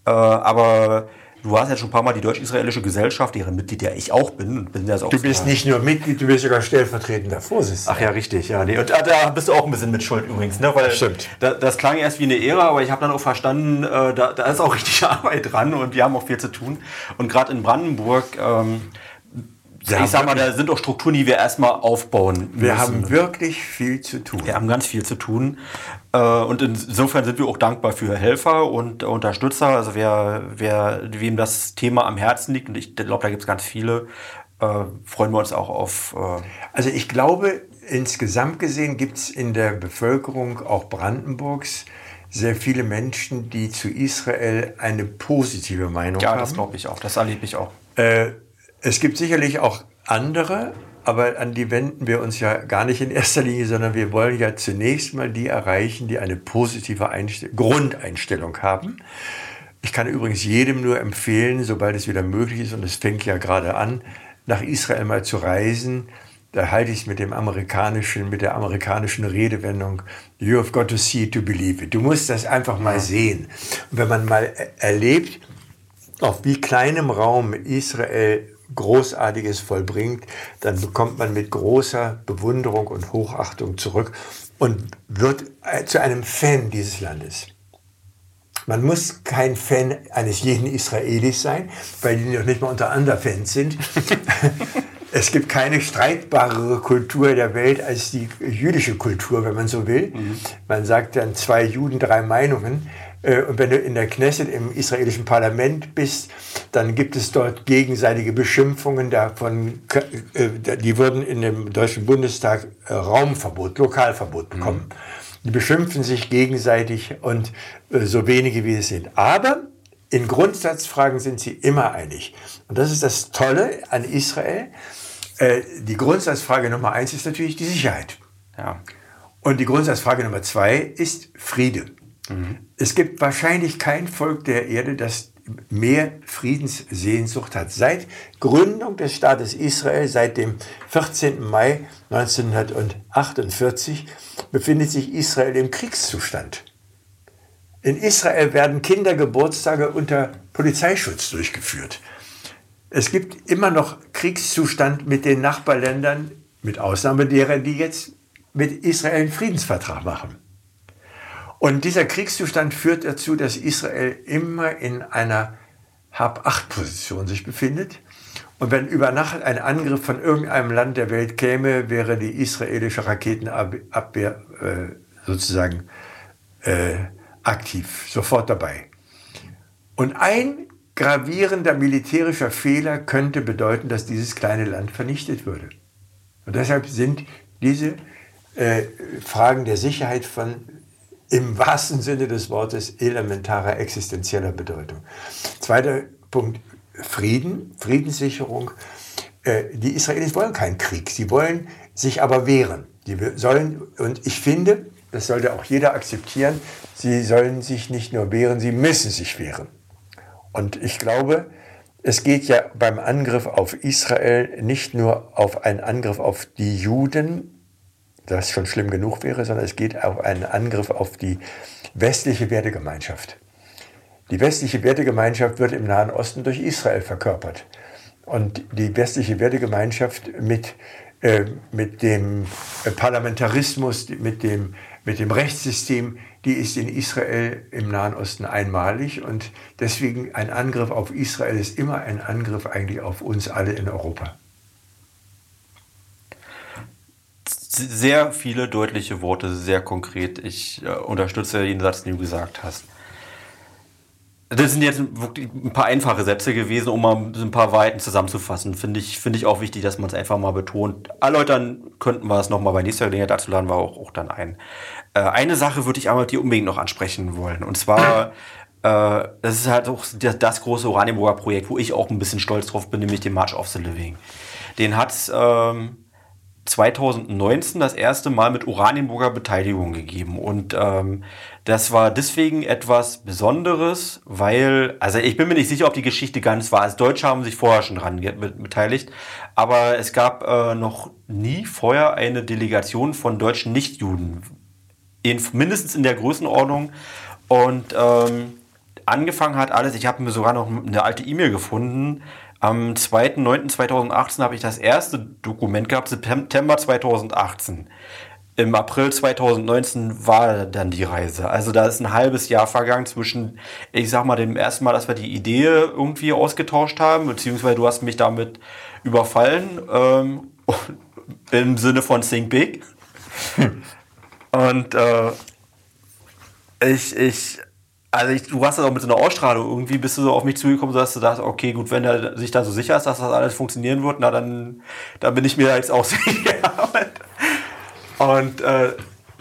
Äh, aber Du hast ja schon ein paar Mal die Deutsch-Israelische Gesellschaft, deren Mitglied ja ich auch bin. Und bin ja auch du bist nicht nur Mitglied, du bist sogar stellvertretender Vorsitzender. Ach ja, richtig. Ja, nee. Und da bist du auch ein bisschen mit Schuld übrigens. Ne? Weil Stimmt. Da, das klang erst wie eine Ehre, aber ich habe dann auch verstanden, äh, da, da, ist auch richtig Arbeit dran und wir haben auch viel zu tun. Und gerade in Brandenburg... Ähm, ja, ich sag mal, da sind auch Strukturen, die wir erstmal aufbauen müssen. Wir haben wirklich viel zu tun. Wir haben ganz viel zu tun. Äh, und insofern sind wir auch dankbar für Helfer und Unterstützer. Also wer, wer, wem das Thema am Herzen liegt, und ich glaube, da gibt es ganz viele, äh, freuen wir uns auch auf. Äh also ich glaube, insgesamt gesehen gibt es in der Bevölkerung auch Brandenburgs sehr viele Menschen, die zu Israel eine positive Meinung ja, haben. Ja, das glaube ich auch. Das erlebe ich auch. Äh, es gibt sicherlich auch andere, aber an die wenden wir uns ja gar nicht in erster Linie, sondern wir wollen ja zunächst mal die erreichen, die eine positive Einstell Grundeinstellung haben. Ich kann übrigens jedem nur empfehlen, sobald es wieder möglich ist, und es fängt ja gerade an, nach Israel mal zu reisen. Da halte ich es mit dem amerikanischen, mit der amerikanischen Redewendung, you have got to see it to believe it. Du musst das einfach mal sehen. Und wenn man mal erlebt, auf wie kleinem Raum Israel Großartiges vollbringt, dann bekommt man mit großer Bewunderung und Hochachtung zurück und wird äh, zu einem Fan dieses Landes. Man muss kein Fan eines jeden Israelis sein, weil die noch nicht mal untereinander Fans sind. es gibt keine streitbarere Kultur der Welt als die jüdische Kultur, wenn man so will. Mhm. Man sagt dann zwei Juden, drei Meinungen. Äh, und wenn du in der Knesset im israelischen Parlament bist, dann gibt es dort gegenseitige Beschimpfungen davon, äh, die würden in dem Deutschen Bundestag äh, Raumverbot, Lokalverbot bekommen. Mhm. Die beschimpfen sich gegenseitig und so wenige wie es sind. Aber in Grundsatzfragen sind sie immer einig. Und das ist das Tolle an Israel. Die Grundsatzfrage Nummer eins ist natürlich die Sicherheit. Ja. Und die Grundsatzfrage Nummer zwei ist Friede. Mhm. Es gibt wahrscheinlich kein Volk der Erde, das mehr Friedenssehnsucht hat. Seit Gründung des Staates Israel, seit dem 14. Mai 1948, befindet sich Israel im Kriegszustand. In Israel werden Kindergeburtstage unter Polizeischutz durchgeführt. Es gibt immer noch Kriegszustand mit den Nachbarländern, mit Ausnahme derer, die jetzt mit Israel einen Friedensvertrag machen. Und dieser Kriegszustand führt dazu, dass Israel immer in einer Hab-Acht-Position sich befindet. Und wenn über Nacht ein Angriff von irgendeinem Land der Welt käme, wäre die israelische Raketenabwehr äh, sozusagen äh, aktiv, sofort dabei. Und ein gravierender militärischer Fehler könnte bedeuten, dass dieses kleine Land vernichtet würde. Und deshalb sind diese äh, Fragen der Sicherheit von im wahrsten Sinne des Wortes elementarer existenzieller Bedeutung. Zweiter Punkt, Frieden, Friedenssicherung. Äh, die Israelis wollen keinen Krieg, sie wollen sich aber wehren. Die sollen, und ich finde, das sollte auch jeder akzeptieren, sie sollen sich nicht nur wehren, sie müssen sich wehren. Und ich glaube, es geht ja beim Angriff auf Israel nicht nur auf einen Angriff auf die Juden, das schon schlimm genug wäre, sondern es geht auf einen Angriff auf die westliche Wertegemeinschaft. Die westliche Wertegemeinschaft wird im Nahen Osten durch Israel verkörpert. Und die westliche Wertegemeinschaft mit, äh, mit dem Parlamentarismus, mit dem, mit dem Rechtssystem, die ist in Israel im Nahen Osten einmalig. Und deswegen ein Angriff auf Israel ist immer ein Angriff eigentlich auf uns alle in Europa. Sehr viele deutliche Worte, sehr konkret. Ich äh, unterstütze jeden Satz, den du gesagt hast. Das sind jetzt wirklich ein paar einfache Sätze gewesen, um mal ein paar Weiten zusammenzufassen. Finde ich, finde ich auch wichtig, dass man es einfach mal betont. Erläutern könnten wir es nochmal bei nächster Gelegenheit. Dazu laden wir auch, auch dann ein. Äh, eine Sache würde ich aber dir unbedingt noch ansprechen wollen. Und zwar, äh, das ist halt auch das, das große Oranienburger Projekt, wo ich auch ein bisschen stolz drauf bin, nämlich den March of the Living. Den hat ähm, 2019 das erste Mal mit Oranienburger Beteiligung gegeben. Und ähm, das war deswegen etwas Besonderes, weil, also ich bin mir nicht sicher, ob die Geschichte ganz war. Als Deutsche haben sich vorher schon dran beteiligt, aber es gab äh, noch nie vorher eine Delegation von deutschen Nichtjuden. In, mindestens in der Größenordnung. Und ähm, angefangen hat alles, ich habe mir sogar noch eine alte E-Mail gefunden, am 2.9.2018 habe ich das erste Dokument gehabt, September 2018. Im April 2019 war dann die Reise. Also da ist ein halbes Jahr vergangen zwischen, ich sag mal, dem ersten Mal, dass wir die Idee irgendwie ausgetauscht haben, beziehungsweise du hast mich damit überfallen, ähm, im Sinne von Think Big. Und äh, ich, ich also ich, du hast das auch mit so einer Ausstrahlung. Irgendwie bist du so auf mich zugekommen, dass du dachtest, okay, gut, wenn er sich da so sicher ist, dass das alles funktionieren wird, na dann, dann bin ich mir jetzt auch sicher. Und äh,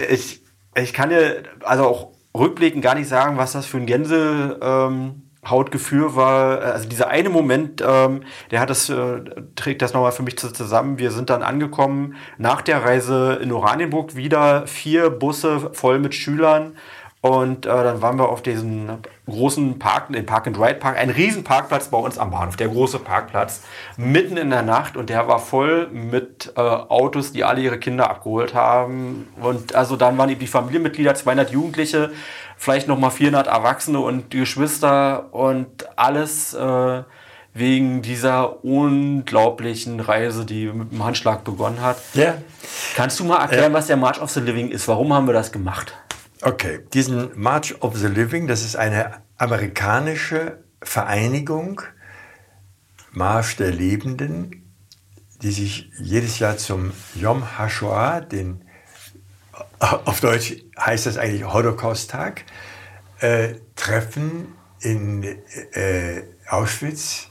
ich, ich kann dir also auch rückblickend gar nicht sagen, was das für ein Gänsehautgefühl ähm, war. Also dieser eine Moment, ähm, der hat das, äh, trägt das nochmal für mich zusammen. Wir sind dann angekommen nach der Reise in Oranienburg wieder, vier Busse voll mit Schülern. Und äh, dann waren wir auf diesem großen Park, den Park and Ride Park, ein riesen Parkplatz bei uns am Bahnhof, der große Parkplatz, mitten in der Nacht und der war voll mit äh, Autos, die alle ihre Kinder abgeholt haben. Und also dann waren die Familienmitglieder, 200 Jugendliche, vielleicht nochmal 400 Erwachsene und Geschwister und alles äh, wegen dieser unglaublichen Reise, die mit dem Handschlag begonnen hat. Ja. Kannst du mal erklären, ja. was der March of the Living ist? Warum haben wir das gemacht? Okay, diesen March of the Living, das ist eine amerikanische Vereinigung, Marsch der Lebenden, die sich jedes Jahr zum Yom HaShoah, den auf Deutsch heißt das eigentlich Holocaust-Tag, äh, treffen in äh, Auschwitz,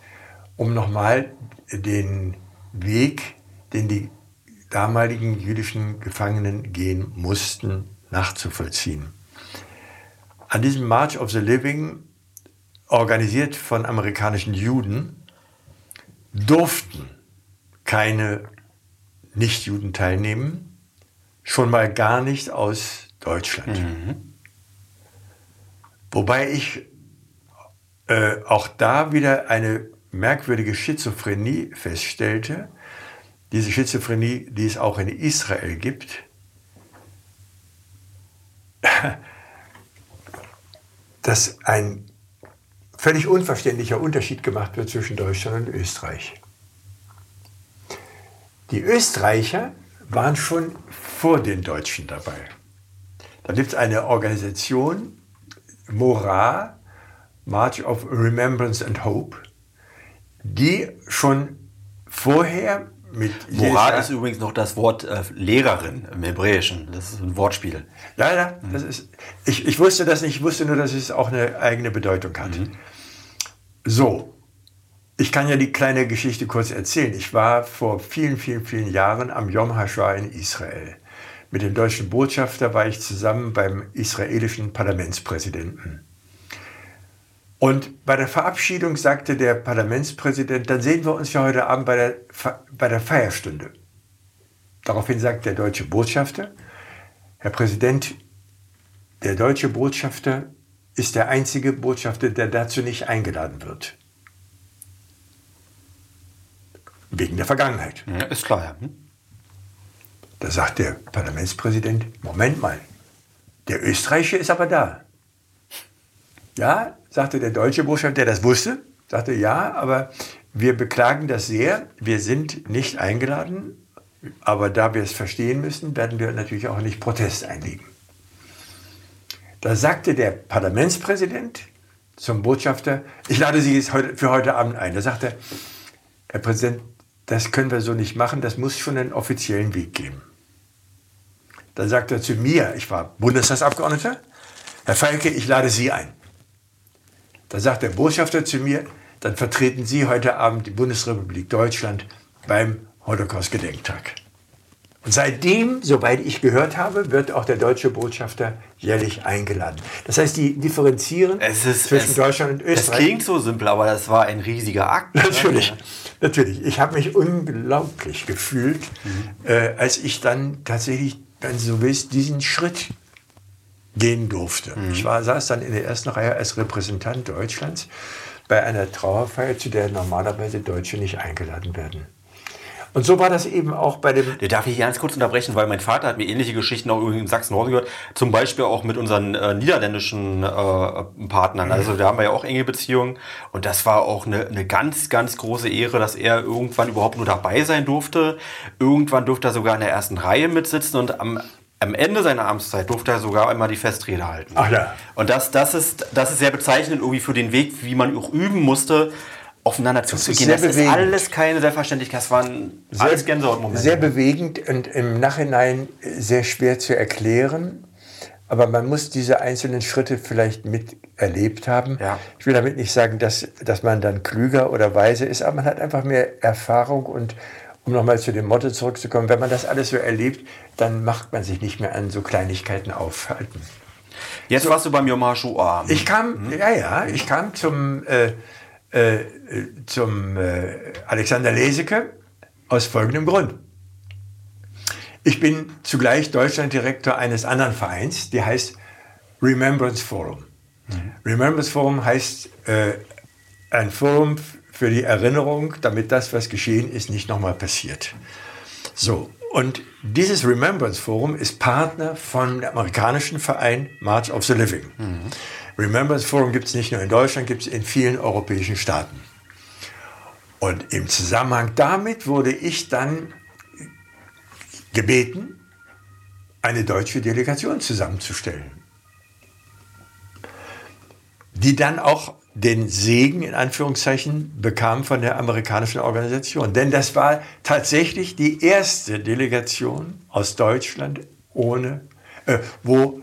um nochmal den Weg, den die damaligen jüdischen Gefangenen gehen mussten, nachzuvollziehen. An diesem March of the Living, organisiert von amerikanischen Juden, durften keine Nichtjuden teilnehmen, schon mal gar nicht aus Deutschland. Mhm. Wobei ich äh, auch da wieder eine merkwürdige Schizophrenie feststellte. Diese Schizophrenie, die es auch in Israel gibt, dass ein völlig unverständlicher Unterschied gemacht wird zwischen Deutschland und Österreich. Die Österreicher waren schon vor den Deutschen dabei. Da gibt es eine Organisation, MORA, March of Remembrance and Hope, die schon vorher mit Moral ist übrigens noch das Wort äh, Lehrerin im Hebräischen. Das ist ein Wortspiel. Ja, ja. Mhm. Das ist, ich, ich wusste das nicht, ich wusste nur, dass es auch eine eigene Bedeutung hat. Mhm. So, ich kann ja die kleine Geschichte kurz erzählen. Ich war vor vielen, vielen, vielen Jahren am Yom HaShoah in Israel mit dem deutschen Botschafter war ich zusammen beim israelischen Parlamentspräsidenten. Und bei der Verabschiedung sagte der Parlamentspräsident, dann sehen wir uns ja heute Abend bei der, bei der Feierstunde. Daraufhin sagt der deutsche Botschafter, Herr Präsident, der deutsche Botschafter ist der einzige Botschafter, der dazu nicht eingeladen wird. Wegen der Vergangenheit. Ja, ist klar, ja. Hm? Da sagt der Parlamentspräsident, Moment mal, der Österreicher ist aber da. Ja, sagte der deutsche Botschafter, der das wusste, sagte ja, aber wir beklagen das sehr, wir sind nicht eingeladen, aber da wir es verstehen müssen, werden wir natürlich auch nicht Protest einlegen. Da sagte der Parlamentspräsident zum Botschafter, ich lade Sie für heute Abend ein. Da sagte er, Herr Präsident, das können wir so nicht machen, das muss schon einen offiziellen Weg geben. Dann sagt er zu mir, ich war Bundestagsabgeordneter, Herr Falke, ich lade Sie ein. Da sagt der Botschafter zu mir, dann vertreten Sie heute Abend die Bundesrepublik Deutschland beim Holocaust-Gedenktag. Und seitdem, soweit ich gehört habe, wird auch der deutsche Botschafter jährlich eingeladen. Das heißt, die differenzieren ist, zwischen es, Deutschland und Österreich. Das klingt so simpel, aber das war ein riesiger Akt. Ne? Natürlich, natürlich. Ich habe mich unglaublich gefühlt, mhm. äh, als ich dann tatsächlich, wenn du so willst, diesen Schritt gehen durfte. Mhm. Ich war, saß dann in der ersten Reihe als Repräsentant Deutschlands bei einer Trauerfeier, zu der normalerweise Deutsche nicht eingeladen werden. Und so war das eben auch bei dem. Darf ich ganz kurz unterbrechen, weil mein Vater hat mir ähnliche Geschichten auch in Sachsen-Norden gehört. Zum Beispiel auch mit unseren äh, niederländischen äh, Partnern. Also da haben wir ja auch enge Beziehungen. Und das war auch eine, eine ganz, ganz große Ehre, dass er irgendwann überhaupt nur dabei sein durfte. Irgendwann durfte er sogar in der ersten Reihe mitsitzen und am am Ende seiner Amtszeit durfte er sogar einmal die Festrede halten. Ach ja. Und das, das, ist, das ist sehr bezeichnend irgendwie für den Weg, wie man auch üben musste, aufeinander zuzugehen. Das, ist, das ist alles keine Selbstverständlichkeit. Das waren sehr, alles Gänsehautmomente. Sehr bewegend und im Nachhinein sehr schwer zu erklären. Aber man muss diese einzelnen Schritte vielleicht miterlebt haben. Ja. Ich will damit nicht sagen, dass, dass man dann klüger oder weiser ist, aber man hat einfach mehr Erfahrung und um nochmal zu dem Motto zurückzukommen, wenn man das alles so erlebt, dann macht man sich nicht mehr an so Kleinigkeiten aufhalten. Jetzt so, warst du beim Yom HaShoah. Ich kam, mhm. ja, ja, ich kam zum äh, äh, zum äh, Alexander Leseke aus folgendem Grund. Ich bin zugleich Deutschlanddirektor eines anderen Vereins, der heißt Remembrance Forum. Mhm. Remembrance Forum heißt äh, ein Forum für die Erinnerung, damit das, was geschehen ist, nicht nochmal passiert. So, und dieses Remembrance Forum ist Partner von dem amerikanischen Verein March of the Living. Mhm. Remembrance Forum gibt es nicht nur in Deutschland, gibt es in vielen europäischen Staaten. Und im Zusammenhang damit wurde ich dann gebeten, eine deutsche Delegation zusammenzustellen, die dann auch den Segen in Anführungszeichen bekam von der amerikanischen Organisation. Denn das war tatsächlich die erste Delegation aus Deutschland, ohne, äh, wo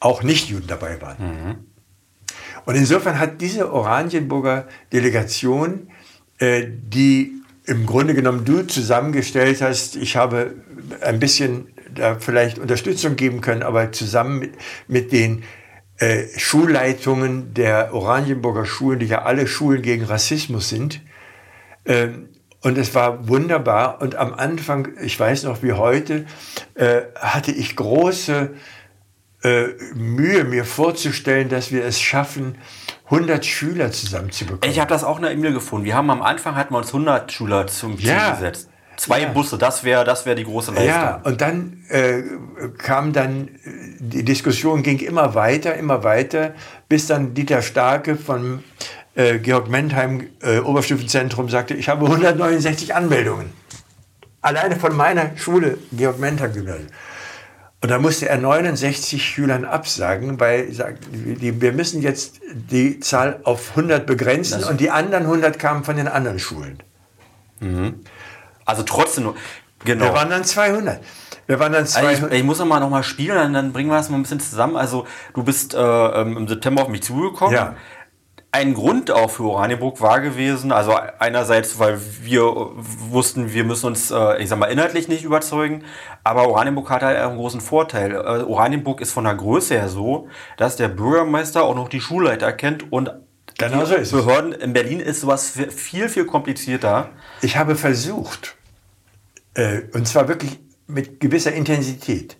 auch Nichtjuden dabei waren. Mhm. Und insofern hat diese Oranienburger Delegation, äh, die im Grunde genommen du zusammengestellt hast, ich habe ein bisschen da vielleicht Unterstützung geben können, aber zusammen mit, mit den äh, Schulleitungen der Oranienburger Schulen, die ja alle Schulen gegen Rassismus sind. Äh, und es war wunderbar. Und am Anfang, ich weiß noch wie heute, äh, hatte ich große äh, Mühe, mir vorzustellen, dass wir es schaffen, 100 Schüler zusammenzubekommen. Ich habe das auch in der E-Mail gefunden. Wir haben am Anfang hatten wir uns 100 Schüler zum Ziel ja. gesetzt. Zwei ja. Busse, das wäre das wär die große Leistung. Ja, und dann äh, kam dann, die Diskussion ging immer weiter, immer weiter, bis dann Dieter Starke von äh, Georg Mentheim äh, Oberstufenzentrum sagte, ich habe 169 Anmeldungen. Alleine von meiner Schule, Georg Mentheim Gymnasium. Und da musste er 69 Schülern absagen, weil wir müssen jetzt die Zahl auf 100 begrenzen das und die anderen 100 kamen von den anderen Schulen. Mhm. Also trotzdem, genau. Wir waren dann 200. Wir waren dann 200. Also ich, ich, muss noch mal, noch mal spielen, dann bringen wir das mal ein bisschen zusammen. Also du bist äh, ähm, im September auf mich zugekommen. Ja. ein Grund auch für Oranienburg war gewesen, also einerseits, weil wir wussten, wir müssen uns, äh, ich sag mal, inhaltlich nicht überzeugen, aber Oranienburg hat halt einen großen Vorteil. Äh, Oranienburg ist von der Größe her so, dass der Bürgermeister auch noch die Schulleiter kennt und genau so ist Behörden in Berlin ist sowas viel, viel komplizierter. Ich habe versucht, äh, und zwar wirklich mit gewisser Intensität,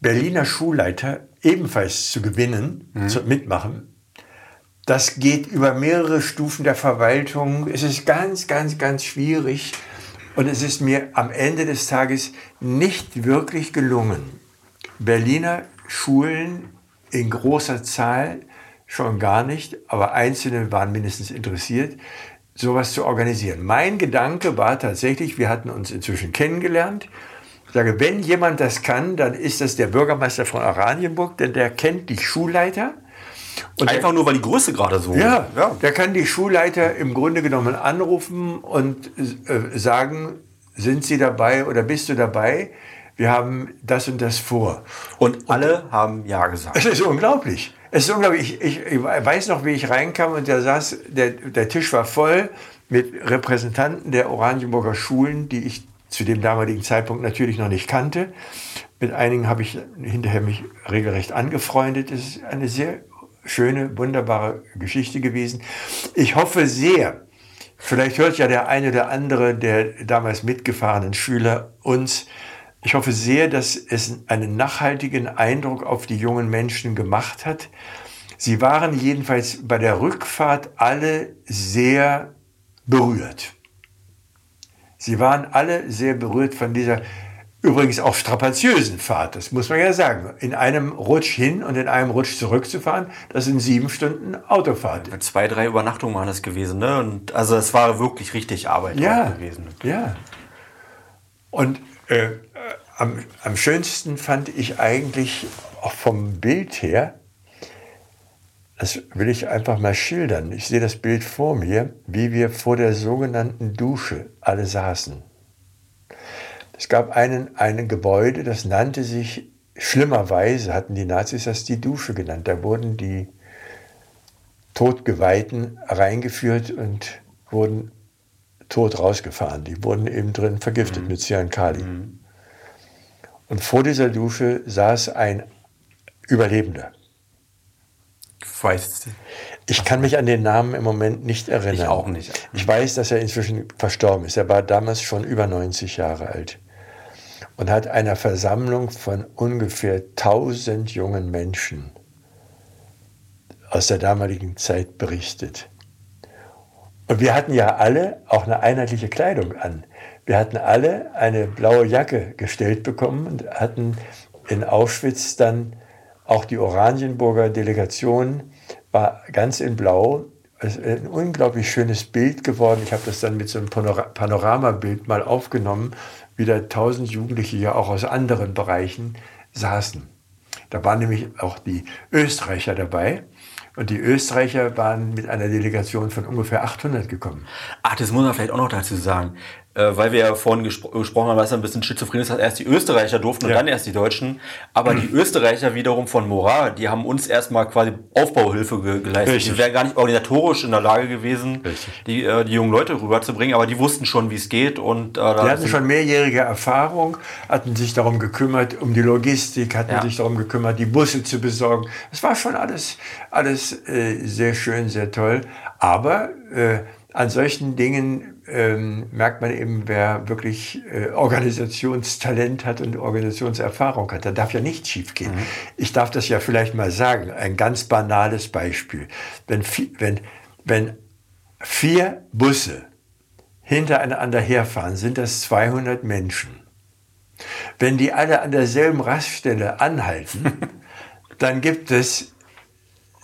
Berliner Schulleiter ebenfalls zu gewinnen, mhm. zu mitmachen das geht über mehrere Stufen der Verwaltung. Es ist ganz, ganz, ganz schwierig. Und es ist mir am Ende des Tages nicht wirklich gelungen, Berliner Schulen in großer Zahl schon gar nicht, aber einzelne waren mindestens interessiert, sowas zu organisieren. Mein Gedanke war tatsächlich, wir hatten uns inzwischen kennengelernt. Ich sage, wenn jemand das kann, dann ist das der Bürgermeister von Oranienburg, denn der kennt die Schulleiter und Einfach der, nur, weil die Größe gerade so. Ja, ja, der kann die Schulleiter im Grunde genommen anrufen und äh, sagen, sind Sie dabei oder bist du dabei? Wir haben das und das vor. Und alle und, haben Ja gesagt. Es ist unglaublich. Es ist unglaublich. Ich, ich, ich, weiß noch, wie ich reinkam und da saß, der, der Tisch war voll mit Repräsentanten der Oranienburger Schulen, die ich zu dem damaligen Zeitpunkt natürlich noch nicht kannte. Mit einigen habe ich hinterher mich regelrecht angefreundet. Es ist eine sehr schöne, wunderbare Geschichte gewesen. Ich hoffe sehr, vielleicht hört ja der eine oder andere der damals mitgefahrenen Schüler uns, ich hoffe sehr, dass es einen nachhaltigen Eindruck auf die jungen Menschen gemacht hat. Sie waren jedenfalls bei der Rückfahrt alle sehr berührt. Sie waren alle sehr berührt von dieser übrigens auch strapaziösen Fahrt, das muss man ja sagen. In einem Rutsch hin und in einem Rutsch zurückzufahren, das sind sieben Stunden Autofahrt. Zwei, drei Übernachtungen waren das gewesen, ne? Und also es war wirklich richtig Arbeit ja, gewesen. Ja. Und äh, am, am schönsten fand ich eigentlich auch vom Bild her, das will ich einfach mal schildern. Ich sehe das Bild vor mir, wie wir vor der sogenannten Dusche alle saßen. Es gab einen, einen Gebäude, das nannte sich, schlimmerweise hatten die Nazis das die Dusche genannt. Da wurden die Todgeweihten reingeführt und wurden tot rausgefahren. Die wurden eben drin vergiftet mhm. mit Cyankali. Mhm. Und vor dieser Dusche saß ein Überlebender. Weiß. Ich kann mich an den Namen im Moment nicht erinnern. Ich auch nicht. Ich weiß, dass er inzwischen verstorben ist. Er war damals schon über 90 Jahre alt und hat einer Versammlung von ungefähr 1000 jungen Menschen aus der damaligen Zeit berichtet. Und wir hatten ja alle auch eine einheitliche Kleidung an. Wir hatten alle eine blaue Jacke gestellt bekommen und hatten in Auschwitz dann auch die Oranienburger Delegation war ganz in Blau. Es ist ein unglaublich schönes Bild geworden. Ich habe das dann mit so einem Panoramabild mal aufgenommen wieder tausend Jugendliche ja auch aus anderen Bereichen saßen. Da waren nämlich auch die Österreicher dabei. Und die Österreicher waren mit einer Delegation von ungefähr 800 gekommen. Ach, das muss man vielleicht auch noch dazu sagen äh, weil wir ja vorhin gespro gesprochen haben, dass er ein bisschen schizophren ist, dass erst die Österreicher durften und dann erst die Deutschen. Aber die Österreicher wiederum von Moral, die haben uns erstmal quasi Aufbauhilfe ge geleistet. Richtig. Die wären gar nicht organisatorisch in der Lage gewesen, die, äh, die jungen Leute rüberzubringen, aber die wussten schon, wie es geht. Und, äh, die hatten schon mehrjährige Erfahrung, hatten sich darum gekümmert, um die Logistik, hatten ja. sich darum gekümmert, die Busse zu besorgen. Es war schon alles, alles äh, sehr schön, sehr toll. Aber äh, an solchen Dingen ähm, merkt man eben, wer wirklich äh, Organisationstalent hat und Organisationserfahrung hat. Da darf ja nichts schiefgehen. Mhm. Ich darf das ja vielleicht mal sagen, ein ganz banales Beispiel. Wenn, wenn, wenn vier Busse hintereinander herfahren, sind das 200 Menschen. Wenn die alle an derselben Raststelle anhalten, dann gibt es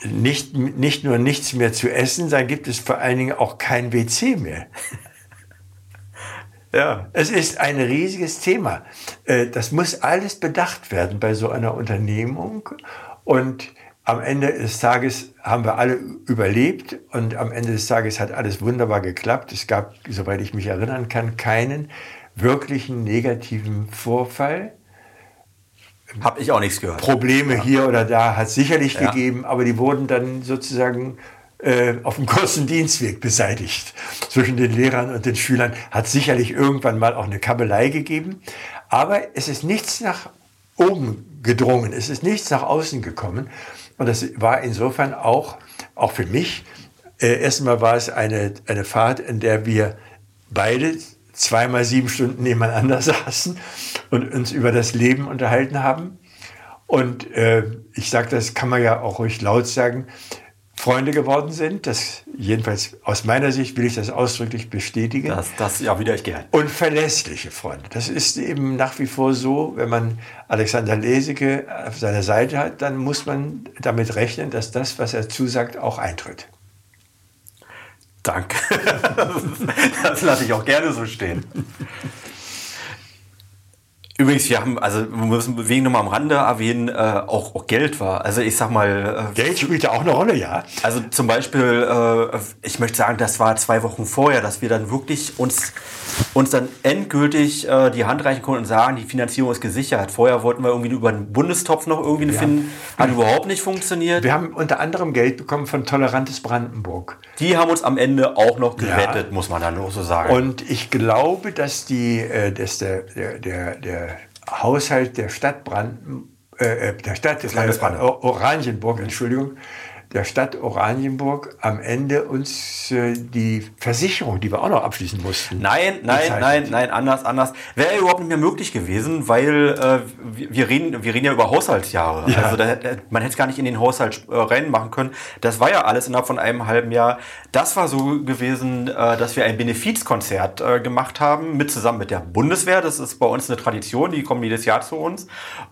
nicht, nicht nur nichts mehr zu essen, dann gibt es vor allen Dingen auch kein WC mehr. Ja. Es ist ein riesiges Thema. Äh, das muss alles bedacht werden bei so einer Unternehmung. Und am Ende des Tages haben wir alle überlebt und am Ende des Tages hat alles wunderbar geklappt. Es gab, soweit ich mich erinnern kann, keinen wirklichen negativen Vorfall. Habe ich auch nichts gehört. Probleme ja. hier oder da hat es sicherlich ja. gegeben, aber die wurden dann sozusagen auf dem kurzen Dienstweg beseitigt zwischen den Lehrern und den Schülern. Hat sicherlich irgendwann mal auch eine Kabelei gegeben. Aber es ist nichts nach oben gedrungen, es ist nichts nach außen gekommen. Und das war insofern auch, auch für mich, äh, erstmal war es eine, eine Fahrt, in der wir beide zweimal sieben Stunden nebeneinander saßen und uns über das Leben unterhalten haben. Und äh, ich sage, das kann man ja auch ruhig laut sagen, Freunde geworden sind. Das jedenfalls aus meiner Sicht will ich das ausdrücklich bestätigen. Das, das ja wieder ich gern. Und verlässliche Freunde. Das ist eben nach wie vor so, wenn man Alexander Leseke auf seiner Seite hat, dann muss man damit rechnen, dass das, was er zusagt, auch eintritt. Danke. Das lasse ich auch gerne so stehen. Übrigens, wir haben, also wir müssen wegen nochmal am Rande erwähnen, äh, auch, auch Geld war. Also ich sag mal. Äh, Geld spielt ja auch eine Rolle, ja. Also zum Beispiel, äh, ich möchte sagen, das war zwei Wochen vorher, dass wir dann wirklich uns, uns dann endgültig äh, die Hand reichen konnten und sagen, die Finanzierung ist gesichert. Vorher wollten wir irgendwie über den Bundestopf noch irgendwie ja. finden. Hat überhaupt nicht funktioniert. Wir haben unter anderem Geld bekommen von Tolerantes Brandenburg. Die haben uns am Ende auch noch gerettet, ja. muss man dann nur so sagen. Und ich glaube, dass die, äh, dass der, der, der, der Haushalt der Stadt Branden, äh, äh der Stadt des Landes Oranienburg, Entschuldigung, der Stadt Oranienburg am Ende uns äh, die Versicherung, die wir auch noch abschließen mussten. Nein, nein, nein, nein, anders, anders. Wäre ja überhaupt nicht mehr möglich gewesen, weil äh, wir, reden, wir reden ja über Haushaltsjahre. Ja. Also da, man hätte es gar nicht in den Haushalt äh, reinmachen können. Das war ja alles innerhalb von einem halben Jahr. Das war so gewesen, äh, dass wir ein Benefizkonzert äh, gemacht haben, mit zusammen mit der Bundeswehr. Das ist bei uns eine Tradition, die kommen jedes Jahr zu uns.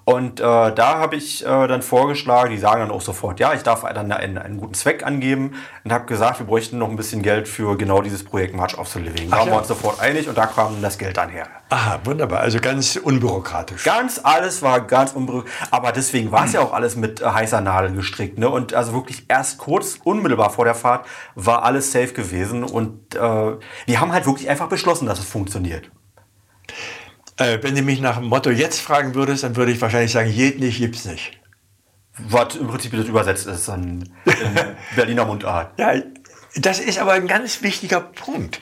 Und äh, da habe ich dann vorgeschlagen, die sagen dann auch sofort, ja, ich darf dann eine einen, einen guten Zweck angeben und habe gesagt, wir bräuchten noch ein bisschen Geld für genau dieses Projekt March of the Living. Da waren ja. wir uns sofort einig und da kam das Geld dann her. Aha, wunderbar. Also ganz unbürokratisch. Ganz alles war ganz unbürokratisch. Aber deswegen war es ja auch alles mit äh, heißer Nadel gestrickt. Ne? Und also wirklich erst kurz, unmittelbar vor der Fahrt, war alles safe gewesen. Und äh, wir haben halt wirklich einfach beschlossen, dass es funktioniert. Äh, wenn du mich nach dem Motto jetzt fragen würdest, dann würde ich wahrscheinlich sagen, geht nicht, gibt's nicht was im Prinzip das übersetzt ist an Berliner Mundart. Ja, das ist aber ein ganz wichtiger Punkt.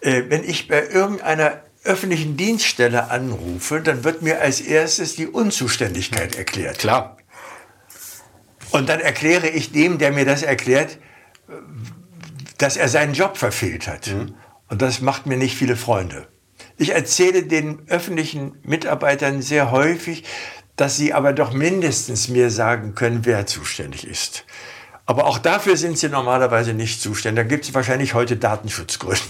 Äh, wenn ich bei irgendeiner öffentlichen Dienststelle anrufe, dann wird mir als erstes die Unzuständigkeit erklärt. Klar. Und dann erkläre ich dem, der mir das erklärt, dass er seinen Job verfehlt hat. Mhm. Und das macht mir nicht viele Freunde. Ich erzähle den öffentlichen Mitarbeitern sehr häufig, dass sie aber doch mindestens mir sagen können, wer zuständig ist. Aber auch dafür sind sie normalerweise nicht zuständig. Da gibt es wahrscheinlich heute Datenschutzgründe.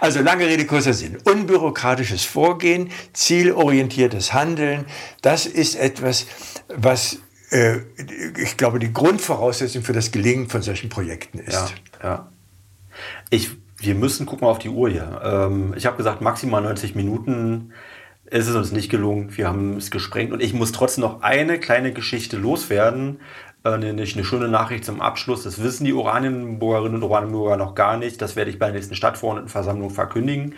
Also lange Rede, kurzer Sinn. Unbürokratisches Vorgehen, zielorientiertes Handeln, das ist etwas, was äh, ich glaube, die Grundvoraussetzung für das Gelingen von solchen Projekten ist. Ja, ja. Ich, wir müssen, gucken auf die Uhr hier. Ähm, ich habe gesagt, maximal 90 Minuten. Es ist uns nicht gelungen, wir haben es gesprengt und ich muss trotzdem noch eine kleine Geschichte loswerden, äh, nämlich eine schöne Nachricht zum Abschluss. Das wissen die Oranienburgerinnen und Oranienburger noch gar nicht. Das werde ich bei der nächsten Stadtverordnetenversammlung verkündigen.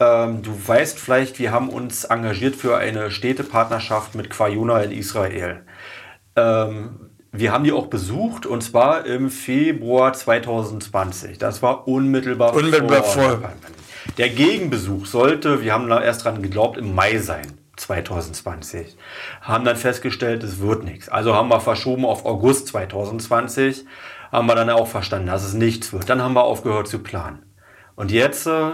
Ähm, du weißt vielleicht, wir haben uns engagiert für eine Städtepartnerschaft mit Quayuna in Israel. Ähm, wir haben die auch besucht und zwar im Februar 2020. Das war unmittelbar, unmittelbar vor, vor der Gegenbesuch sollte, wir haben da erst dran geglaubt, im Mai sein. 2020. Haben dann festgestellt, es wird nichts. Also haben wir verschoben auf August 2020. Haben wir dann auch verstanden, dass es nichts wird. Dann haben wir aufgehört zu planen. Und jetzt, äh,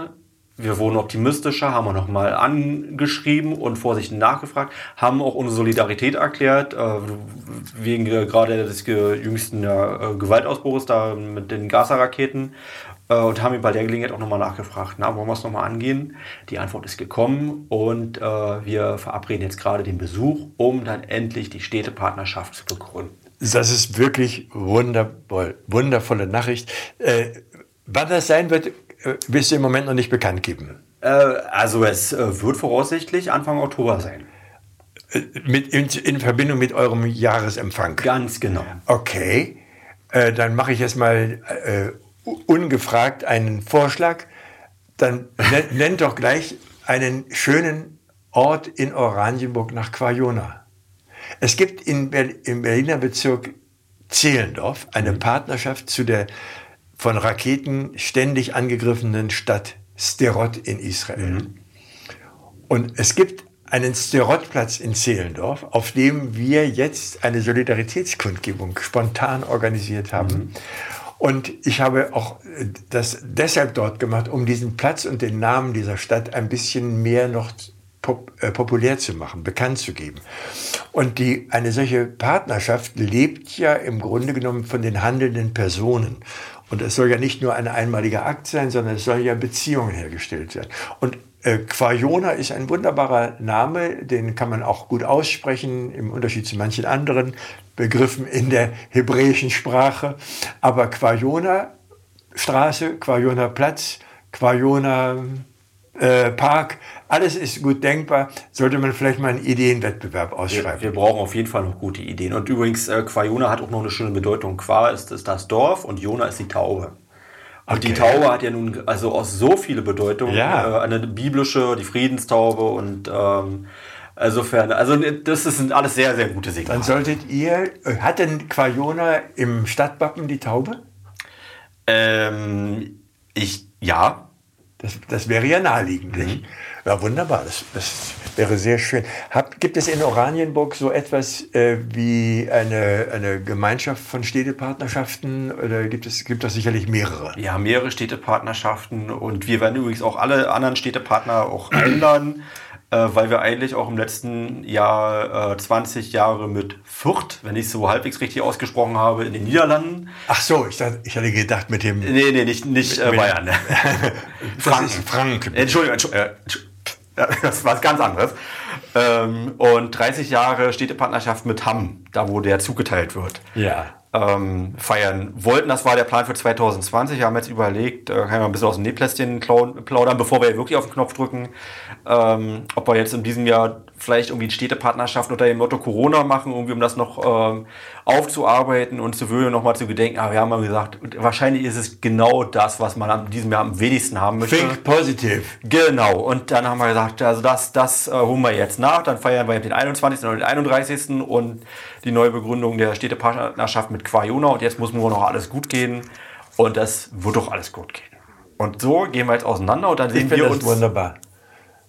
wir wurden optimistischer, haben wir nochmal angeschrieben und vorsichtig nachgefragt, haben auch unsere Solidarität erklärt, äh, wegen gerade des jüngsten Gewaltausbruchs da mit den Gaza-Raketen äh, und haben ihn bei der Gelegenheit auch nochmal nachgefragt, na, wollen wir es nochmal angehen? Die Antwort ist gekommen und äh, wir verabreden jetzt gerade den Besuch, um dann endlich die Städtepartnerschaft zu begründen. Das ist wirklich wundervoll, wundervolle Nachricht. Äh, wann das sein wird, äh, wirst du im Moment noch nicht bekannt geben. Äh, also es äh, wird voraussichtlich Anfang Oktober sein. Mit, in, in, Verbindung mit eurem Jahresempfang. Ganz genau. Okay, dann mache ich jetzt mal ungefragt einen Vorschlag, dann nennt doch gleich einen schönen Ort in Oranienburg nach Quajona. Es gibt in Ber im Berliner Bezirk Zehlendorf eine mhm. Partnerschaft zu der von Raketen ständig angegriffenen Stadt Sterot in Israel. Mhm. Und es gibt einen Sterotplatz in Zehlendorf, auf dem wir jetzt eine Solidaritätskundgebung spontan organisiert haben. Mhm. Und ich habe auch das deshalb dort gemacht, um diesen Platz und den Namen dieser Stadt ein bisschen mehr noch pop, äh, populär zu machen, bekannt zu geben. Und die, eine solche Partnerschaft lebt ja im Grunde genommen von den handelnden Personen. Und es soll ja nicht nur ein einmaliger Akt sein, sondern es sollen ja Beziehungen hergestellt werden. Und äh, Quajona ist ein wunderbarer Name, den kann man auch gut aussprechen, im Unterschied zu manchen anderen Begriffen in der hebräischen Sprache. Aber Quajona Straße, Quajona Platz, Quajona äh, Park, alles ist gut denkbar. Sollte man vielleicht mal einen Ideenwettbewerb ausschreiben. Wir, wir brauchen auf jeden Fall noch gute Ideen. Und übrigens, äh, Quajona hat auch noch eine schöne Bedeutung. Qua ist, ist das Dorf und Jona ist die Taube. Und okay. die Taube hat ja nun also aus so viele Bedeutungen. Ja. Äh, eine biblische, die Friedenstaube und ähm, insofern, also das sind alles sehr, sehr gute Signale. Dann solltet ihr, hat denn Quajona im Stadtwappen die Taube? Ähm, ich, ja. Das, das wäre ja naheliegend, mhm. Ja, wunderbar. Das, das wäre sehr schön. Hab, gibt es in Oranienburg so etwas äh, wie eine, eine Gemeinschaft von Städtepartnerschaften oder gibt es gibt das sicherlich mehrere? Ja, mehrere Städtepartnerschaften und wir werden übrigens auch alle anderen Städtepartner auch einladen äh, weil wir eigentlich auch im letzten Jahr äh, 20 Jahre mit Fürth, wenn ich es so halbwegs richtig ausgesprochen habe, in den Niederlanden. Ach so, ich, dachte, ich hatte gedacht mit dem. Nee, nee, nicht, nicht mit, äh, Bayern. Franken. Frank. Entschuldigung, Entschuldigung. Das war was ganz anderes. Ähm, und 30 Jahre Städtepartnerschaft mit Hamm, da wo der zugeteilt wird. Ja ähm, feiern wollten. Das war der Plan für 2020. Wir haben jetzt überlegt, äh, kann ich mal ein bisschen aus dem Nähplästchen plaudern, bevor wir wirklich auf den Knopf drücken, ähm, ob wir jetzt in diesem Jahr vielleicht irgendwie eine Städtepartnerschaft unter dem Motto Corona machen, irgendwie um das noch ähm, aufzuarbeiten und zu Würde nochmal zu gedenken. Aber wir haben mal gesagt, wahrscheinlich ist es genau das, was man in diesem Jahr am wenigsten haben möchte. Think positive. Genau. Und dann haben wir gesagt, also das, das äh, holen wir jetzt nach. Dann feiern wir den 21. und den 31. und die neue Begründung der Städtepartnerschaft mit Quajona. Und jetzt muss nur noch alles gut gehen. Und das wird doch alles gut gehen. Und so gehen wir jetzt auseinander und dann sehen wir uns. Wunderbar.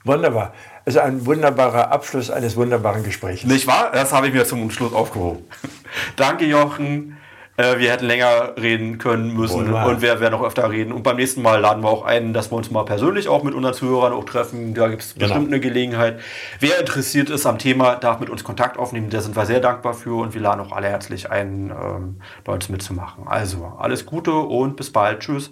Wunderbar. Also ein wunderbarer Abschluss eines wunderbaren Gesprächs. Nicht wahr? Das habe ich mir zum Schluss aufgehoben. Danke, Jochen. Äh, wir hätten länger reden können müssen Wunderbar. und wir werden noch öfter reden. Und beim nächsten Mal laden wir auch ein, dass wir uns mal persönlich auch mit unseren Zuhörern auch treffen. Da gibt es genau. bestimmt eine Gelegenheit. Wer interessiert ist am Thema, darf mit uns Kontakt aufnehmen. Da sind wir sehr dankbar für und wir laden auch alle herzlich ein, ähm, bei uns mitzumachen. Also alles Gute und bis bald. Tschüss.